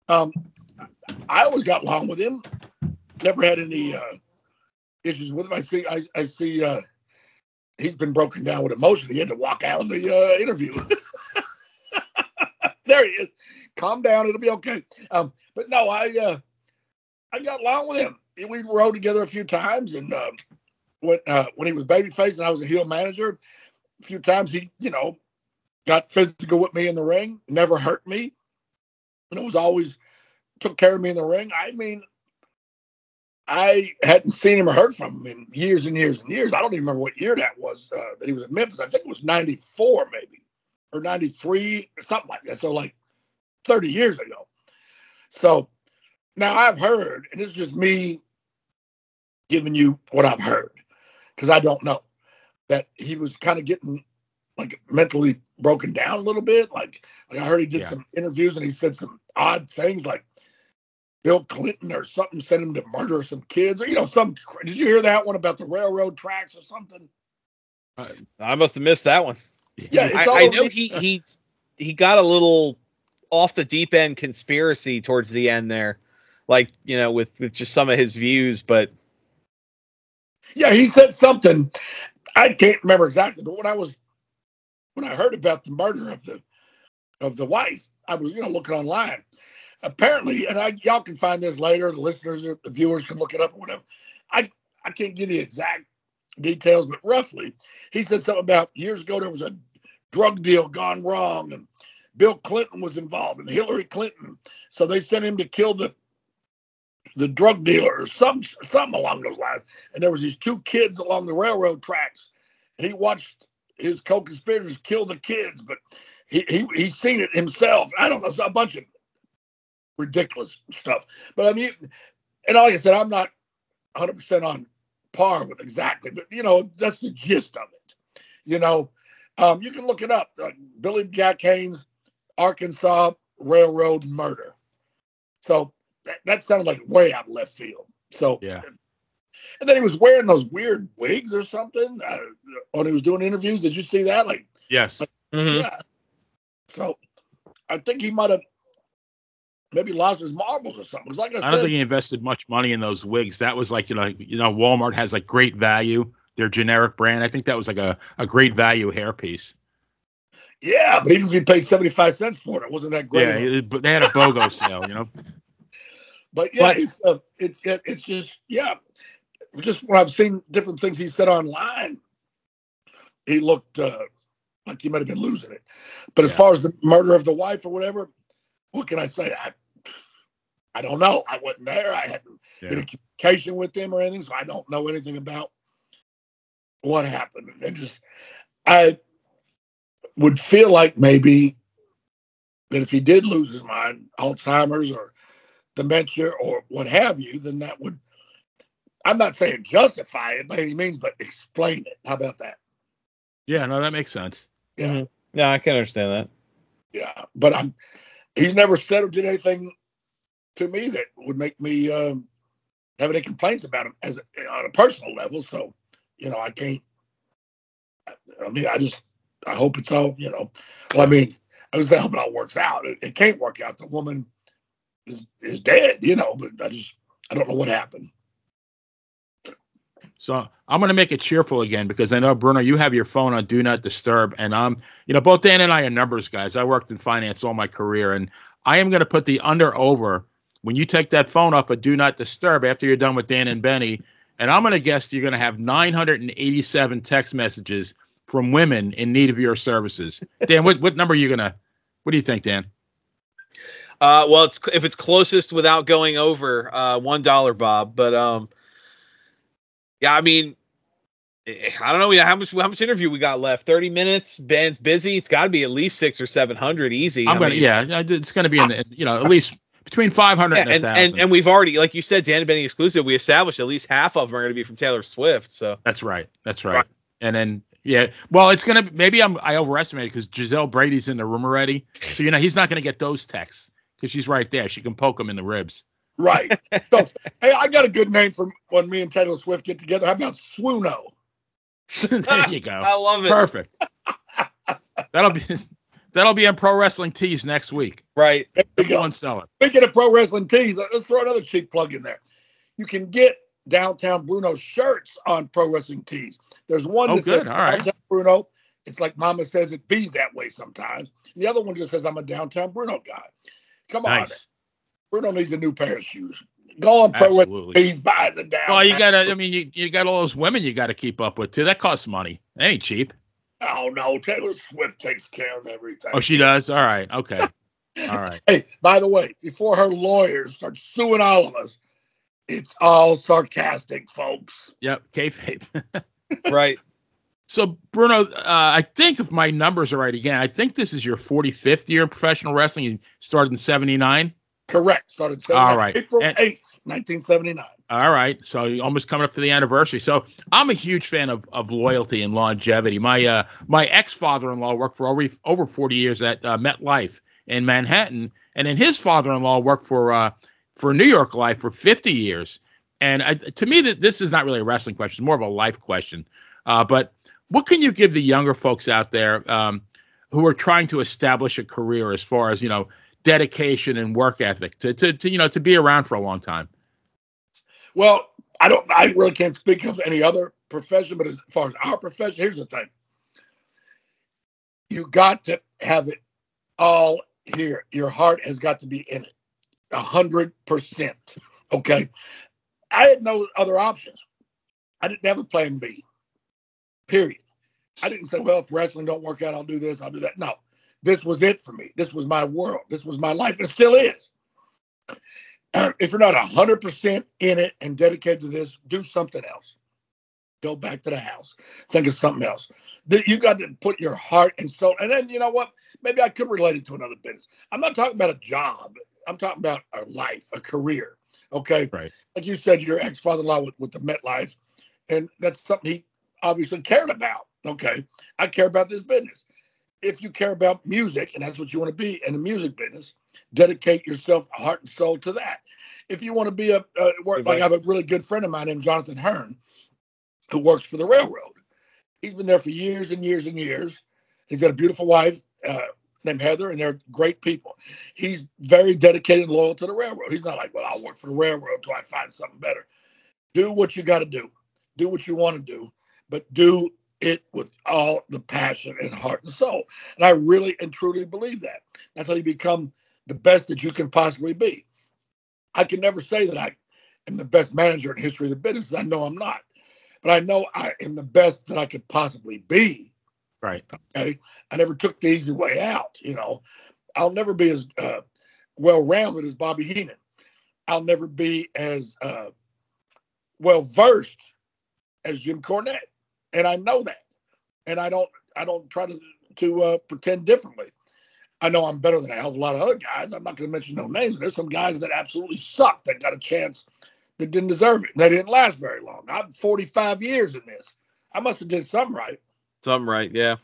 um, I always got along with him. Never had any uh, issues with him. I see. I, I see. Uh, he's been broken down with emotion. He had to walk out of the uh, interview. there he is. Calm down. It'll be okay. Um, but no, I uh, I got along with him. We rode together a few times, and uh, when uh, when he was babyface and I was a heel manager, a few times he, you know, got physical with me in the ring. Never hurt me. And it was always took care of me in the ring. I mean, I hadn't seen him or heard from him in years and years and years. I don't even remember what year that was uh, that he was in Memphis. I think it was '94 maybe or '93, something like that. So like 30 years ago. So now I've heard, and it's just me giving you what I've heard because I don't know that he was kind of getting like mentally broken down a little bit. Like, like I heard he did Yeah. some interviews and he said some odd things like Bill Clinton or something sent him to murder some kids or you know some. Did you hear that one about the railroad tracks or something? I must have missed that one. Yeah, it's I, all I know he he he got a little off the deep end conspiracy towards the end there, like you know with with just some of his views, but Yeah, he said something. I can't remember exactly, but when I was when I heard about the murder of the of the wife, I was you know looking online. Apparently, and I y'all can find this later. The listeners or the viewers can look it up or whatever. I I can't give you exact details, but roughly, he said something about years ago there was a drug deal gone wrong, and Bill Clinton was involved, and Hillary Clinton. So they sent him to kill the the drug dealer or some something along those lines. And there was these two kids along the railroad tracks. He watched his co-conspirators kill the kids, but he he he seen it himself. I don't know, it's a bunch of ridiculous stuff. But I mean, and like I said, I'm not 100 percent on par with exactly, but you know that's the gist of it. You know, um, you can look it up. Uh, Billy Jack Haynes, Arkansas Railroad murder. So that, that sounded like way out left field. So Yeah. and then he was wearing those weird wigs or something uh, when he was doing interviews. Did you see that? Like, Yes. Mhm. yeah. So I think he might have maybe lost his marbles or something. 'Cause like I I said, don't think he invested much money in those wigs. That was like you know, you know, Walmart has like great value. Their generic brand. I think that was like a, a great value hairpiece. yeah, but even if you paid seventy five cents for it, it wasn't that great. Yeah, it- but they had a BOGO sale. You know. But yeah, But- it's uh, it's it, it's just yeah, just when I've seen different things he said online, he looked uh, like he might have been losing it. But as far as the murder of the wife or whatever, what can I say? I I don't know. I wasn't there. I hadn't Yeah. any communication with him or anything, so I don't know anything about what happened. And just I would feel like maybe that if he did lose his mind, Alzheimer's or dementia or what have you, then that would I'm not saying justify it by any means, but explain it. How about that? Yeah. No, that makes sense. Yeah. Mhm. Yeah, I can understand that. Yeah. But I'm he's never said or did anything to me that would make me um, have any complaints about him as a, on a personal level. So, you know, I can't I, I mean, I just I hope it's all, you know. Well, I mean, I was hoping it all works out. It, it can't work out. The woman is is dead, you know, but I just I don't know what happened. So I'm going to make it cheerful again because I know Bruno, you have your phone on Do Not Disturb, and I'm, you know, both Dan and I are numbers guys. I worked in finance all my career, and I am going to put the under over when you take that phone up at Do Not Disturb after you're done with Dan and Benny, and I'm going to guess you're going to have 987 text messages from women in need of your services. Dan, what what number are you going to? What do you think, Dan? Uh, well, it's if it's closest without going over uh, one dollar, Bob. But um, yeah, I mean, eh, I don't know. How much how much interview we got left? Thirty minutes. Ben's busy. It's got to be at least six or seven hundred easy. I'm I going to, mean, yeah, it's going to be in, the, you know, at least between 500 yeah, and and, and and we've already, like you said, Dan and Benny exclusive. We established at least half of them are going to be from Taylor Swift. So That's right. That's right. Right. And then yeah, well, it's gonna maybe I'm I overestimated because Gisele Brady's in the room already, so you know he's not gonna get those texts because she's right there. She can poke him in the ribs. Right. so, hey, I got a good name for when me and Taylor Swift get together. How about Swoono? there you go. I love it. Perfect. That'll be that'll be on Pro Wrestling Tees next week. Right. There you Number go. one seller. Speaking of pro wrestling tees, let's throw another cheap plug in there. You can get downtown Bruno shirts on pro wrestling tees. There's one Oh, that good. says All right. downtown Bruno. It's like Mama says it bees that way sometimes. And the other one just says I'm a downtown Bruno guy. Come on, Nice. Bruno needs a new pair of shoes. Go on pro wrestling Absolutely. tees, buy the downtown. Well, you gotta. I mean, you, you got all those women you got to keep up with too. That costs money. That ain't cheap. Oh no, Taylor Swift takes care of everything. Oh, she does. All right. Okay. All right. Hey, by the way, before her lawyers start suing all of us, it's all sarcastic, folks. Yep. Kayfabe. Right. So Bruno, uh, I think if my numbers are right again, I think this is your 45th year in professional wrestling. You started in '79. Correct. Started All right. April And- 8th, 1979. All right, so you're almost coming up to the anniversary. So I'm a huge fan of, of loyalty and longevity. My uh, my ex father-in-law worked for over over 40 years at uh, MetLife in Manhattan, and then his father-in-law worked for uh, for New York Life for 50 years. And I, to me, that this is not really a wrestling question; it's more of a life question. Uh, but what can you give the younger folks out there um, who are trying to establish a career as far as you know dedication and work ethic to, to, to you know to be around for a long time? Well, I don't. I really can't speak of any other profession, but as far as our profession, here's the thing: you got to have it all here. Your heart has got to be in it, a hundred percent. Okay. I had no other options. I didn't have a plan B. Period. I didn't say, well, if wrestling don't work out, I'll do this, I'll do that. No, this was it for me. This was my world. This was my life. It still is. Um, if you're not 100% in it and dedicated to this, do something else. Go back to the house. Think of something else. That You got to put your heart and soul. And then, you know what? Maybe I could relate it to another business. I'm not talking about a job. I'm talking about a life, a career. Okay. Right. Like you said, your ex father in law with, with the MetLife, and that's something he obviously cared about. Okay, I care about this business. If you care about music, and that's what you want to be in the music business, dedicate yourself heart and soul to that. If you want to be a, work, like I have a really good friend of mine named Jonathan Hearn, who works for the railroad. He's been there for years and years and years. He's got a beautiful wife uh, named Heather, and they're great people. He's very dedicated and loyal to the railroad. He's not like, well, I'll work for the railroad until I find something better. Do what you got to do. Do what you want to do, but do it with all the passion and heart and soul. And I really and truly believe that. That's how you become the best that you can possibly be. I can never say that I am the best manager in history of the business. I know I'm not, but I know I am the best that I could possibly be. Right. Okay. I never took the easy way out. You know, I'll never be as uh, well rounded as Bobby Heenan. I'll never be as uh, well versed as Jim Cornette and I know that, and I don't I don't try to to uh, pretend differently. I know I'm better than a hell of a lot of other guys. I'm not going to mention no names. There's some guys that absolutely suck that got a chance that didn't deserve it. They didn't last very long. I'm 45 years in this. I must have did something right. Something right, yeah.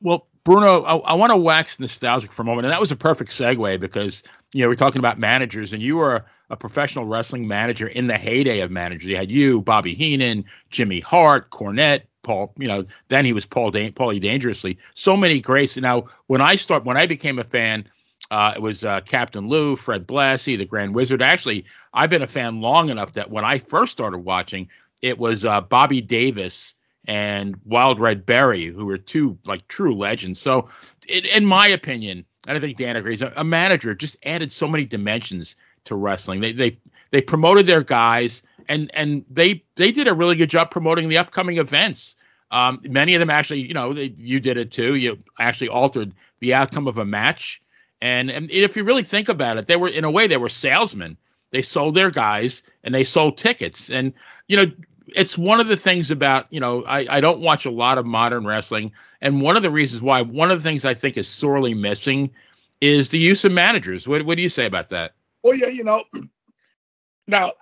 Well, Bruno, I, I want to wax nostalgic for a moment, and that was a perfect segue because you know we're talking about managers, and you were a professional wrestling manager in the heyday of managers. You had you, Bobby Heenan, Jimmy Hart, Cornette, Paul. You know, then he was Paul Paulie Dangerously. So many greats. Now, when I start, when I became a fan, uh, it was uh, Captain Lou, Fred Blassie, the Grand Wizard. Actually, I've been a fan long enough that when I first started watching, it was uh, Bobby Davis and Wild Red Berry, who were two like true legends. So, in, in my opinion, and I think Dan agrees, a, a, manager just added so many dimensions to wrestling. They they they promoted their guys, and and they they did a really good job promoting the upcoming events. Um, many of them actually, you know, they, you did it too. You actually altered the outcome of a match, and and if you really think about it, they were in a way they were salesmen. They sold their guys and they sold tickets, and you know it's one of the things about you know I, I don't watch a lot of modern wrestling and one of the reasons why one of the things i think is sorely missing is the use of managers what, what do you say about that well yeah you know. Now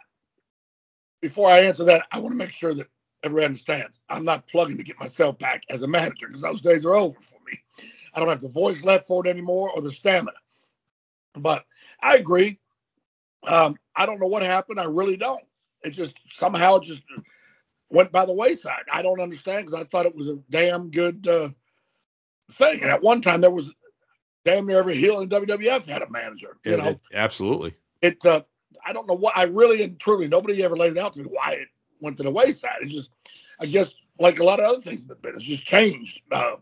before i answer that i want to make sure that everyone understands i'm not plugging to get myself back as a manager because those days are over for me. I don't have the voice left for it anymore or the stamina. But i agree. Um, i don't know what happened i really don't. It just somehow just went by the wayside. I don't understand because I thought it was a damn good uh, thing. And at one time, there was damn near every heel in WWF had a manager. You know, it, absolutely. It. Uh, I don't know what I really and truly nobody ever laid it out to me why it went to the wayside. It just, I guess, like a lot of other things in the business, just changed. Uh,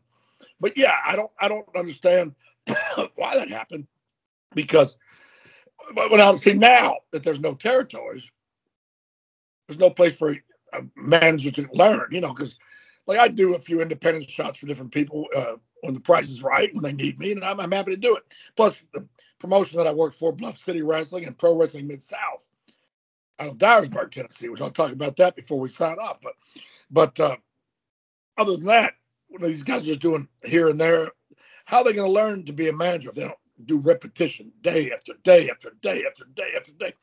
but yeah, I don't, I don't understand why that happened because. But when I see now that there's no territories, there's no place for a manager to learn, you know, because like I do a few independent shots for different people uh, when the price is right, when they need me, and I'm, I'm happy to do it. Plus, the promotion that I work for, Bluff City Wrestling and Pro Wrestling Mid South, out of Dyersburg, Tennessee, which I'll talk about that before we sign off. But, but uh, other than that, these guys are just doing here and there, how are they going to learn to be a manager if they don't do repetition day after day after day after day after day?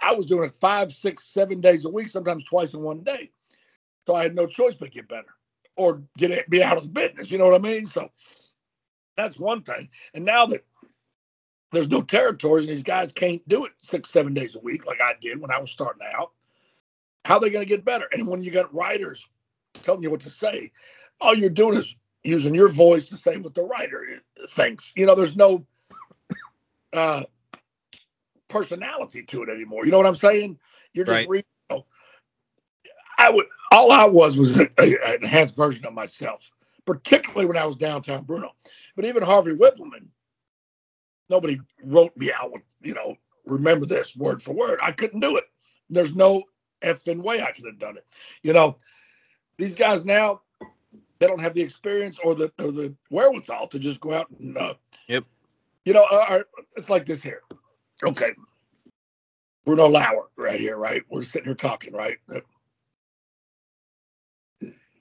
I was doing it five, six, seven days a week, sometimes twice in one day. So I had no choice but get better or get it, be out of the business. You know what I mean? So that's one thing. And now that there's no territories and these guys can't do it six, seven days a week like I did when I was starting out, how are they going to get better? And when you got writers telling you what to say, all you're doing is using your voice to say what the writer thinks. You know, there's no uh, personality to it anymore. You know what I'm saying? You're just right. reading. You know, I would all I was was an enhanced version of myself, particularly when I was downtown Bruno. But even Harvey Wippleman, nobody wrote me out with, you know, remember this word for word. I couldn't do it. There's no effing way I could have done it. You know, these guys now, they don't have the experience or the or the wherewithal to just go out and uh, yep. You know, uh, it's like this here. Okay. Bruno Lauer right here, right? We're sitting here talking, right?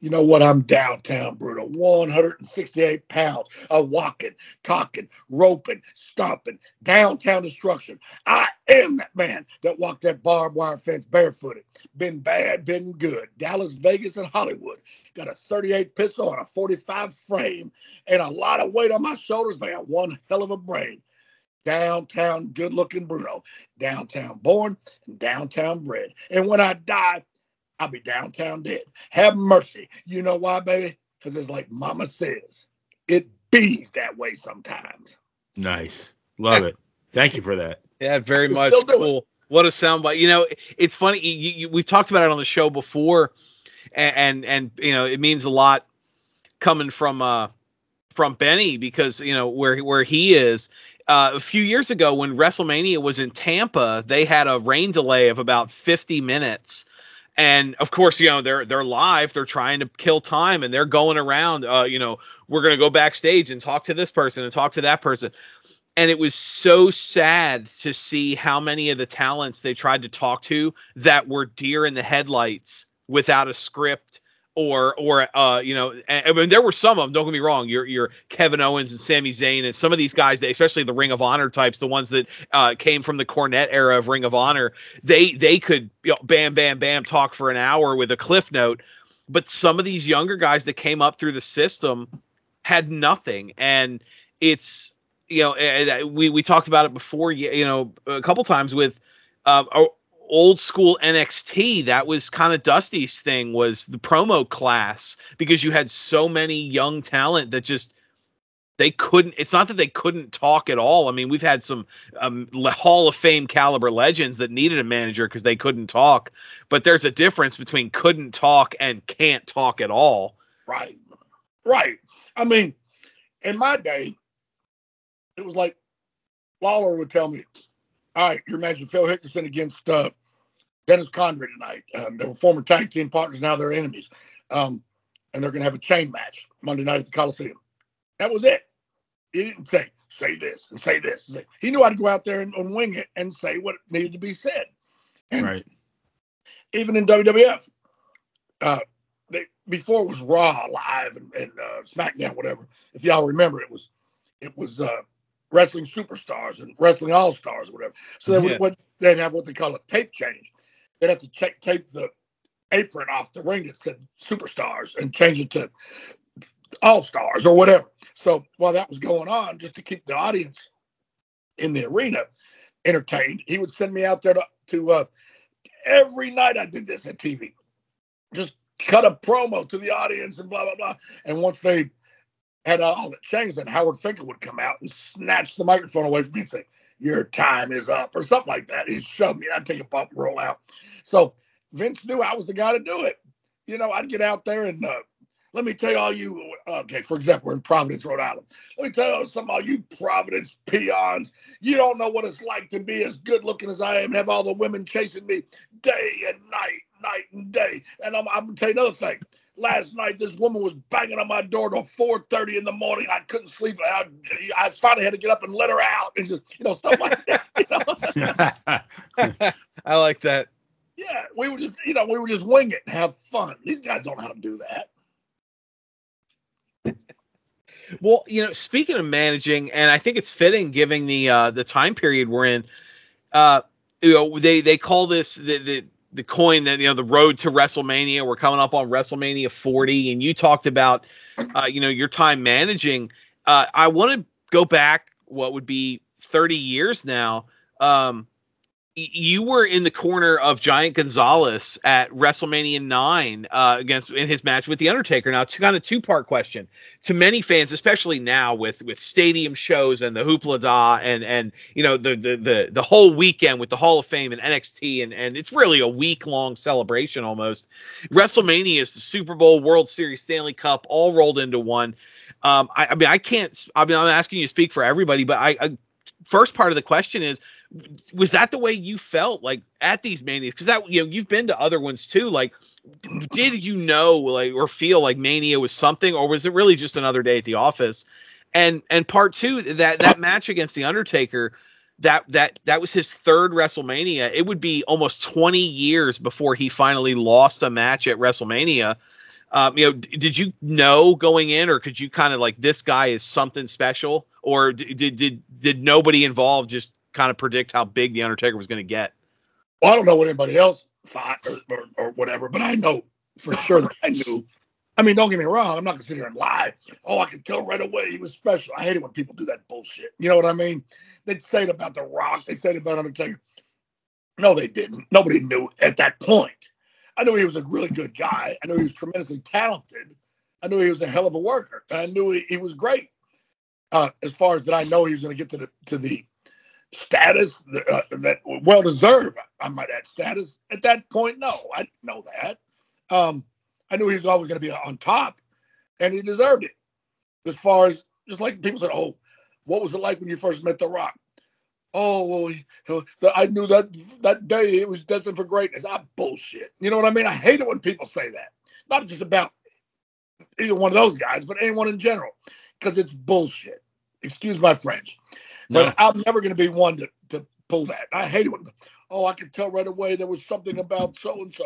You know what? I'm downtown, Bruno. 168 pounds of walking, talking, roping, stomping, downtown destruction. I am that man that walked that barbed wire fence barefooted. Been bad, been good. Dallas, Vegas, and Hollywood. Got a 38 pistol and a 45 frame and a lot of weight on my shoulders, but I got one hell of a brain. Downtown, good looking Bruno. Downtown born and downtown bred. And when I die, I'll be downtown dead. Have mercy. You know why, baby? Because it's like Mama says, it bees that way sometimes. Nice. Love it. Thank you for that. Yeah, very You much still do it. cool. What a soundbite. You know, it's funny. You, you, we've talked about it on the show before, and, and and you know, it means a lot coming from uh from Benny because you know where where he is. Uh, a few years ago, when WrestleMania was in Tampa, they had a rain delay of about 50 minutes. And of course, you know they're they're live. They're trying to kill time, and they're going around. Uh, you know, we're gonna go backstage and talk to this person and talk to that person and it was so sad to see how many of the talents they tried to talk to that were deer in the headlights without a script or or uh you know and, I mean there were some of them don't get me wrong your your Kevin Owens and Sami Zayn and some of these guys that especially the Ring of Honor types the ones that uh came from the Cornette era of Ring of Honor they they could you know, bam bam bam talk for an hour with a cliff note. But some of these younger guys that came up through the system had nothing. And it's you know, we we talked about it before, you know, a couple times with um, o- old school NXT. That was kind of Dusty's thing was the promo class because you had so many young talent that just they couldn't. It's not that they couldn't talk at all. I mean, we've had some um, Hall of Fame caliber legends that needed a manager because they couldn't talk. But there's a difference between couldn't talk and can't talk at all. Right. Right. I mean, in my day, it was like Lawler would tell me, all right, you're matching Phil Hickerson against uh, Dennis Condrey tonight. Um, they were former tag team partners, now they're enemies. Um, and they're going to have a chain match Monday night at the Coliseum. That was it. He didn't say, say this and say this. and say- He knew how to go out there and, and wing it and say what needed to be said. Right. even in WWF. Uh, they, before it was Raw live and, and uh, SmackDown, whatever. If y'all remember, it was it was uh, wrestling superstars and wrestling all stars, or whatever. So they would Yeah. what they'd have what they call a tape change. They'd have to check tape the apron off the ring that said superstars and change it to all stars or whatever. So while that was going on, just to keep the audience in the arena entertained, he would send me out there to, to uh, every night I did this at TV. Just cut a promo to the audience and blah blah blah. And once they had all that changed, then Howard Finkel would come out and snatch the microphone away from me and say, "Your time is up" or something like that. He shoved me, I'd take a bump roll out. So Vince knew I was the guy to do it. You know, I'd get out there and uh, let me tell you all you. Okay, for example, we're in Providence, Rhode Island. Let me tell some of you Providence peons. You don't know what it's like to be as good looking as I am and have all the women chasing me day and night, night and day. And I'm, I'm gonna tell you another thing. Last night, this woman was banging on my door till 4:30 in the morning. I couldn't sleep. I, I finally had to get up and let her out, and just you know stuff like that. You know? I like that. yeah, we were just you know we were just wing it and have fun. These guys don't know how to do that. Well, you know, speaking of managing, and I think it's fitting given the uh, the time period we're in. Uh, you know, they they call this the the the coin that you know the road to WrestleMania. We're coming up on WrestleMania 40, and you talked about uh, you know your time managing. Uh, I want to go back what would be 30 years now. Um, you were in the corner of Giant Gonzalez at WrestleMania 9 uh, against in his match with the Undertaker. Now, it's kind of two part question to many fans, especially now with with stadium shows and the hoopla da and and you know the the the the whole weekend with the Hall of Fame and NXT and and it's really a week long celebration almost. WrestleMania is the Super Bowl, World Series, Stanley Cup, all rolled into one. Um, I, I mean, I can't. I mean, I'm asking you to speak for everybody, but I, I first part of the question is was that the way you felt like at these manias? Because that you know you've been to other ones too like did you know like or feel like mania was something or was it really just another day at the office? And and part two that that match against the undertaker that that that was his third wrestlemania. It would be almost 20 years before he finally lost a match at wrestlemania. Um, you know, d- did you know going in, or could you kind of like this guy is something special, or d- did did did nobody involved just kind of predict how big the Undertaker was going to get? Well, I don't know what anybody else thought or, or, or whatever, but I know for sure that I knew. I mean, don't get me wrong. I'm not gonna sit here and lie. Oh, I can tell right away he was special. I hate it when people do that bullshit. You know what I mean? They'd say it about The Rock. They said it about Undertaker. No, they didn't. Nobody knew at that point. I knew he was a really good guy. I knew he was tremendously talented. I knew he was a hell of a worker. I knew he, he was great. Uh, as far as that, I know he was going to get to the to the status uh, that well deserved. I might add status at that point. No, I didn't know that. Um, I knew he was always going to be on top, and he deserved it. As far as just like people said, oh, what was it like when you first met The Rock? Oh, well, he, he- I knew that that day it was destined for greatness. Ah, bullshit. You know what I mean? I hate it when people say that. Not just about either one of those guys, but anyone in general, because it's bullshit. Excuse my French. No. But I'm never going to be one to, to pull that. I hate it when, oh, I could tell right away there was something about so and so.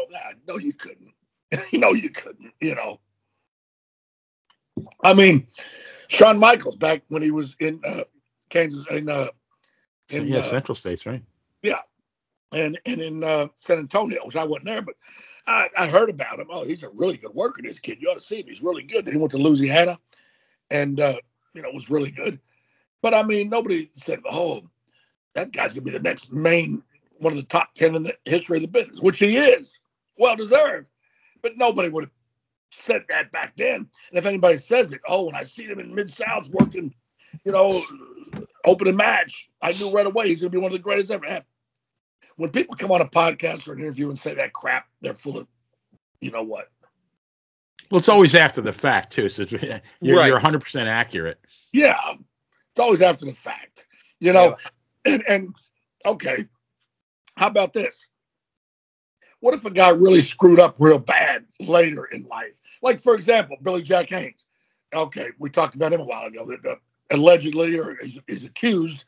No, you couldn't. no, you couldn't. You know. I mean, Shawn Michaels back when he was in uh, Kansas in uh, in yeah, uh, Central States, right? Yeah, and and in uh, San Antonio, which I wasn't there, but I, I heard about him. Oh, he's a really good worker. This kid, you ought to see him. He's really good. Then he went to Louisiana, and uh, you know was really good. But I mean, nobody said, "Oh, that guy's gonna be the next main one of the top ten in the history of the business," which he is, well deserved. But nobody would have said that back then. And if anybody says it, oh, when I seen him in Mid South working, you know, opening match, I knew right away he's gonna be one of the greatest ever. When people come on a podcast or an interview and say that crap, they're full of, you know what? Well, it's always after the fact too, so you're, Right. you're 100 percent accurate. Yeah, it's always after the fact, you know. And and okay, how about this? What if a guy really screwed up real bad later in life? Like for example, Billy Jack Haynes. Okay, we talked about him a while ago. That uh, allegedly or is, is accused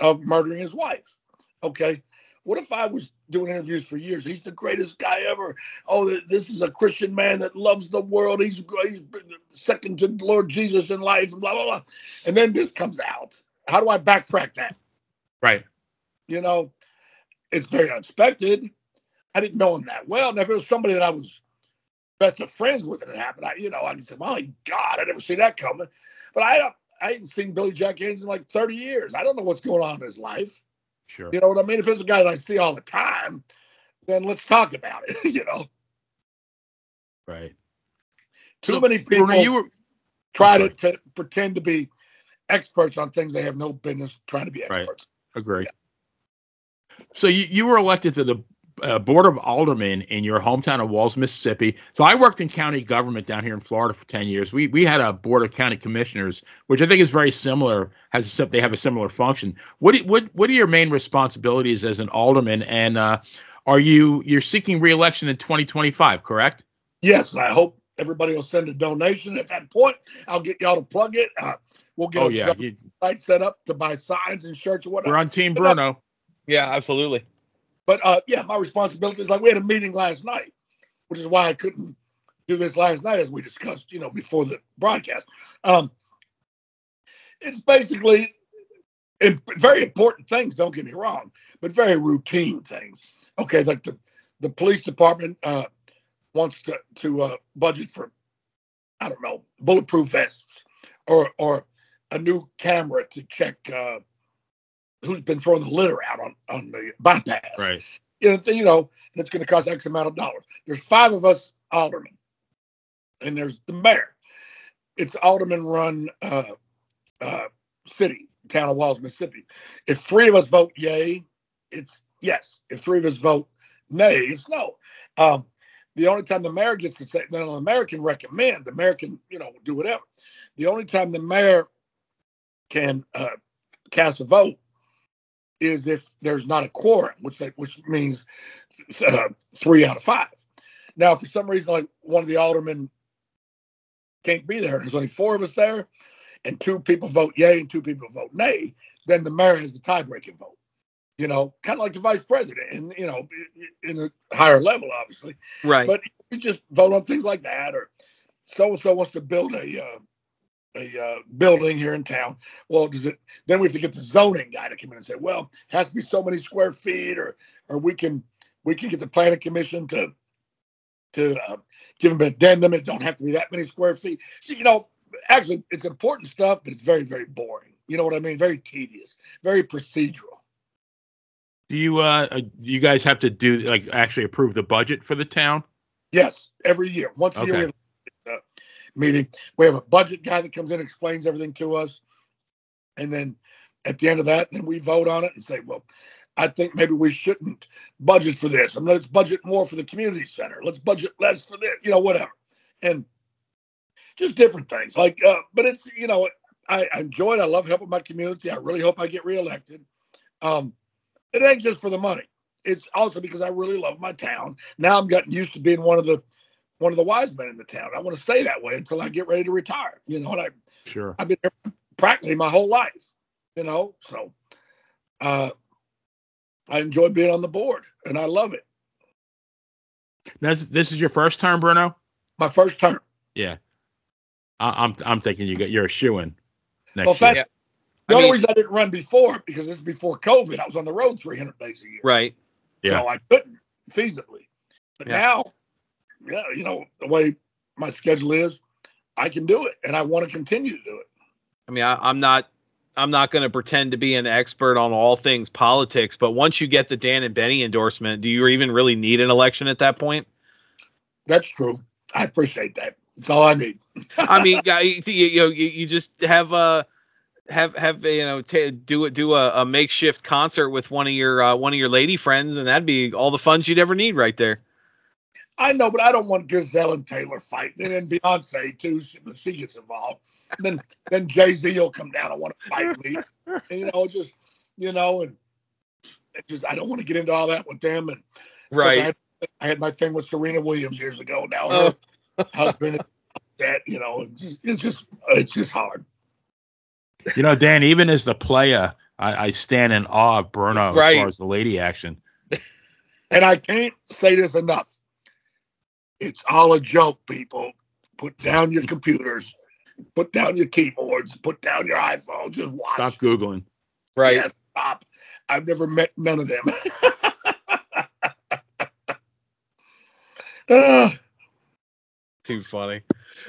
of murdering his wife. Okay. What if I was doing interviews for years? He's the greatest guy ever. Oh, this is a Christian man that loves the world. He's, he's second to Lord Jesus in life, and blah blah blah. And then this comes out. How do I backtrack that? Right. You know, it's very unexpected. I didn't know him that well. And if it was somebody that I was best of friends with and it happened, I, you know, I'd say, my God, I never see that coming. But I don't, I hadn't seen Billy Jack Haynes in like 30 years. I don't know what's going on in his life. Sure. You know what I mean? If it's a guy that I see all the time, then let's talk about it. you know, Right. too So, many people Bruno, you were try to, to pretend to be experts on things they have no business trying to be Right. experts. agree. So you, you were elected to the uh, board of aldermen in your hometown of Walls, Mississippi. So I worked in county government down here in Florida for ten years. We we had a board of county commissioners, which I think is very similar. Has except they have a similar function. What do- what what are your main responsibilities as an alderman? And uh, are you you're seeking reelection in 2025? Correct. Yes, and I hope everybody will send a donation. At that point, I'll get y'all to plug it. Uh, we'll get Oh a yeah, you, site set up to buy signs and shirts or we're on Team Bruno. Yeah, absolutely. But uh, yeah, my responsibility is like we had a meeting last night, which is why I couldn't do this last night as we discussed, you know, before the broadcast. Um, it's basically very important things. Don't get me wrong, but very routine things. Okay, like the the police department uh, wants to to uh, budget for I don't know bulletproof vests or or a new camera to check uh, who's been throwing the litter out on on the bypass Right. you know, you know, and it's going to cost X amount of dollars. There's five of us aldermen, and there's the mayor. It's alderman run uh, uh, city, town of Walls, Mississippi. If three of us vote yay, it's yes. If three of us vote nay, it's no. Um, the only time the mayor gets to say, then the mayor can recommend, the mayor can, you know, do whatever. The only time the mayor can uh, cast a vote is if there's not a quorum, which they, which means uh, three out of five. Now, if for some reason, like one of the aldermen can't be there, there's only four of us there, and two people vote yay and two people vote nay, then the mayor has the tie-breaking vote. You know, kind of like the vice president, and you know, in a higher level, obviously. Right. But you just vote on things like that, or so and so wants to build a uh, a uh, building here in town. Well, does it? Then we have to get the zoning guy to come in and say, well, it has to be so many square feet, or or we can we can get the planning commission to to uh, give them an addendum. It don't have to be that many square feet. You know, actually, it's important stuff, but it's very very boring. You know what I mean? Very tedious, very procedural. Do you uh uh, you guys have to do like actually approve the budget for the town? Yes, every year, once a year, we have meeting. We have a budget guy that comes in, explains everything to us, and then at the end of that, then we vote on it and say, well, I think maybe we shouldn't budget for this. I mean, let's budget more for the community center. Let's budget less for this, you know, whatever, and just different things. Like, uh, but it's you know, I, I enjoy it. I love helping my community. I really hope I get reelected. Um, it ain't just for the money. It's also because I really love my town. Now I'm gotten used to being one of the one of the wise men in the town. I want to stay that way until I get ready to retire. You know, and I Sure. I've been here practically my whole life. You know, so uh, I enjoy being on the board and I love it. This this is your first term, Bruno? My first term. Yeah. I, I'm I'm thinking you got you're a shoe in next Well, year. fact, Yeah. the I only mean- reason I didn't run before because this is before COVID. I was on the road 300 days a year, Right. Yeah. so I couldn't feasibly. But Yeah. now, yeah, you know the way my schedule is, I can do it, and I want to continue to do it. I mean, I, I'm not. I'm not going to pretend to be an expert on all things politics, but once you get the Dan and Benny endorsement, do you even really need an election at that point? That's true. I appreciate that. It's all I need. I mean, you, you know, you, you just have a have have you know ta do it do a, a makeshift concert with one of your uh, one of your lady friends, and that'd be all the funds you'd ever need right there. I know, but I don't want Gisele and Taylor fighting, and then Beyonce too. She, when she gets involved, then then Jay Z will come down and want to fight me. And, you know, just you know, and it just I don't want to get into all that with them. And 'cause I had, I had my thing with Serena Williams years ago. Now her oh. husband, is that you know, it's just, it's just it's just hard. You know, Dan, even as the player, I, I stand in awe of Bruno as far as the lady action. And I can't say this enough. It's all a joke, people. Put down your computers, put down your keyboards, put down your iPhones, just watch. Stop Googling. Right. Yes, stop. I've never met none of them. Ah, Seems funny.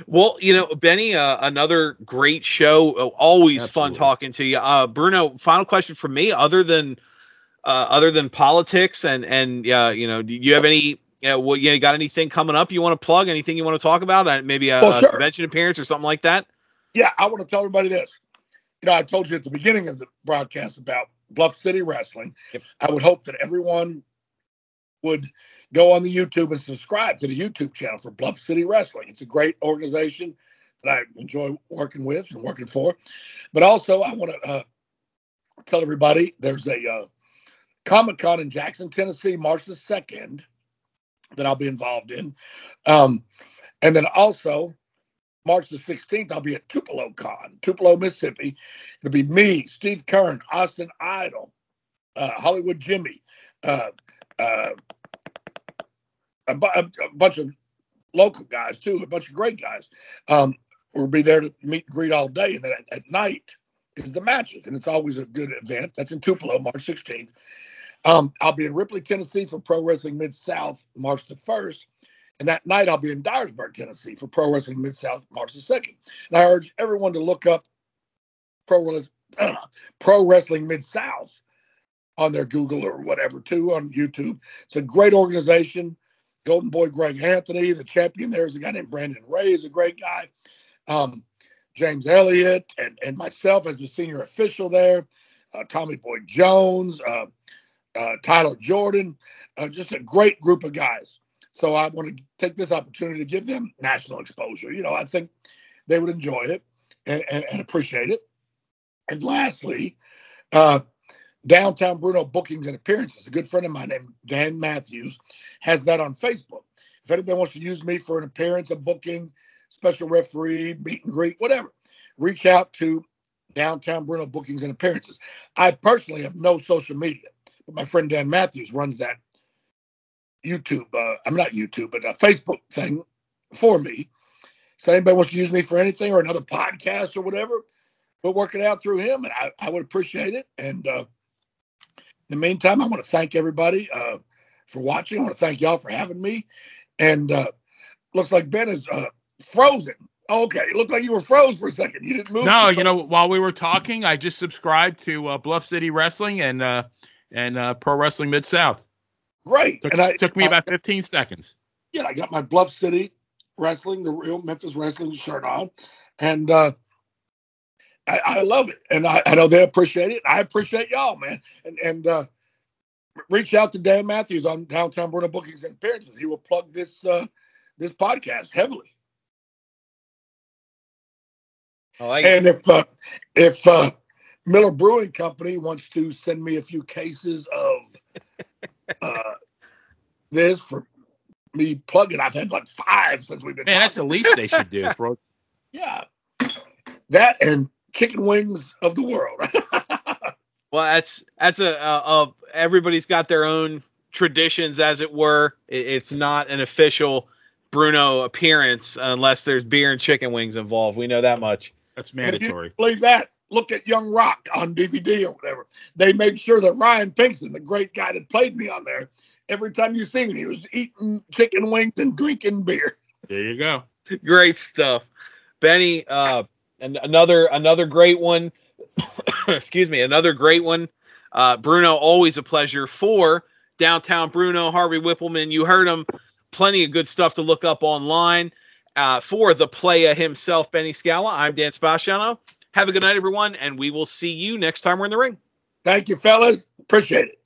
Well, you know, Benny, uh, another great show. Uh, Always fun talking to you. Uh, Bruno, final question for me. Other than uh, other than politics and and uh, you know, do you have any? Yeah, well, you got anything coming up you want to plug? Anything you want to talk about? Uh, maybe a, Well, a convention appearance or something like that. yeah, I want to tell everybody this. You know, I told you at the beginning of the broadcast about Bluff City Wrestling. Yep. I would hope that everyone would go on the YouTube and subscribe to the YouTube channel for Bluff City Wrestling. It's a great organization that I enjoy working with and working for. But also, I want to uh, tell everybody there's a uh, Comic Con in Jackson, Tennessee, March the 2nd, that I'll be involved in. Um, and then also, March the 16th, I'll be at Tupelo Con, Tupelo, Mississippi. It'll be me, Steve Keirn, Austin Idol, uh, Hollywood Jimmy, uh, uh, a, bu- a, bunch of local guys too, a bunch of great guys. Um, we'll be there to meet and greet all day, and then at, at night is the matches, and it's always a good event. That's in Tupelo, March 16th. Um, I'll be in Ripley, Tennessee for Pro Wrestling Mid South, March the 1st. And that night I'll be in Dyersburg, Tennessee for Pro Wrestling Mid South, March the 2nd. And I urge everyone to look up Pro, Wrestling- Pro Wrestling Mid South on their Google or whatever, too, on YouTube. It's a great organization. Golden Boy Greg Anthony, the champion there is a guy named Brandon Ray, is a great guy. Um, James Elliott and, and myself as the senior official there, uh, Tommy Boy Jones, uh, uh, Tyler Jordan, uh, just a great group of guys. So I want to take this opportunity to give them national exposure. You know, I think they would enjoy it and, and, and appreciate it. And lastly, uh, Downtown Bruno Bookings and Appearances. A good friend of mine named Dan Matthews has that on Facebook. If anybody wants to use me for an appearance, a booking, special referee, meet and greet, whatever, reach out to Downtown Bruno Bookings and Appearances. I personally have no social media, but my friend Dan Matthews runs that YouTube. Uh, I'm not YouTube, but a Facebook thing for me. So anybody wants to use me for anything or another podcast or whatever, we'll work it out through him, and I, I would appreciate it. And uh, in the meantime, I want to thank everybody uh, for watching. I want to thank y'all for having me. And uh, looks like Ben is uh, frozen. Okay, it looked like you were froze for a second. You didn't move. No, you know, while we were talking, I just subscribed to uh, Bluff City Wrestling and uh, and uh, Pro Wrestling Mid South. great. Took, and I took me I- about 15 seconds. yeah, I got my Bluff City Wrestling, the real Memphis Wrestling shirt on, and uh, I, I love it, and I, I know they appreciate it. I appreciate y'all, man, and and uh, reach out to Dan Matthews on Downtown Bruno Bookings and Appearances. He will plug this uh, this podcast heavily. I like it. And if uh, if uh, Miller Brewing Company wants to send me a few cases of uh, this for me plugging, I've had like five since we've been. Man, that's the least they should do, bro. Yeah. That and chicken wings of the world. Well, that's that's a, a, a everybody's got their own traditions, as it were. It, it's not an official Bruno appearance unless there's beer and chicken wings involved. We know that much. That's mandatory. believe that, look at Young Rock on DVD or whatever. They made sure that Ryan Pinkston, the great guy that played me on there, every time you see him, he was eating chicken wings and drinking beer. There you go. Great stuff, Benny. Uh, and another another great one. excuse me, another great one. Uh, Bruno, always a pleasure for downtown Bruno, Harvey Wippleman. You heard him. Plenty of good stuff to look up online. Uh, for the playa himself, Benny Scala, I'm Dan Spasiano. Have a good night, everyone, and we will see you next time we're in the ring. Thank you, fellas. Appreciate it.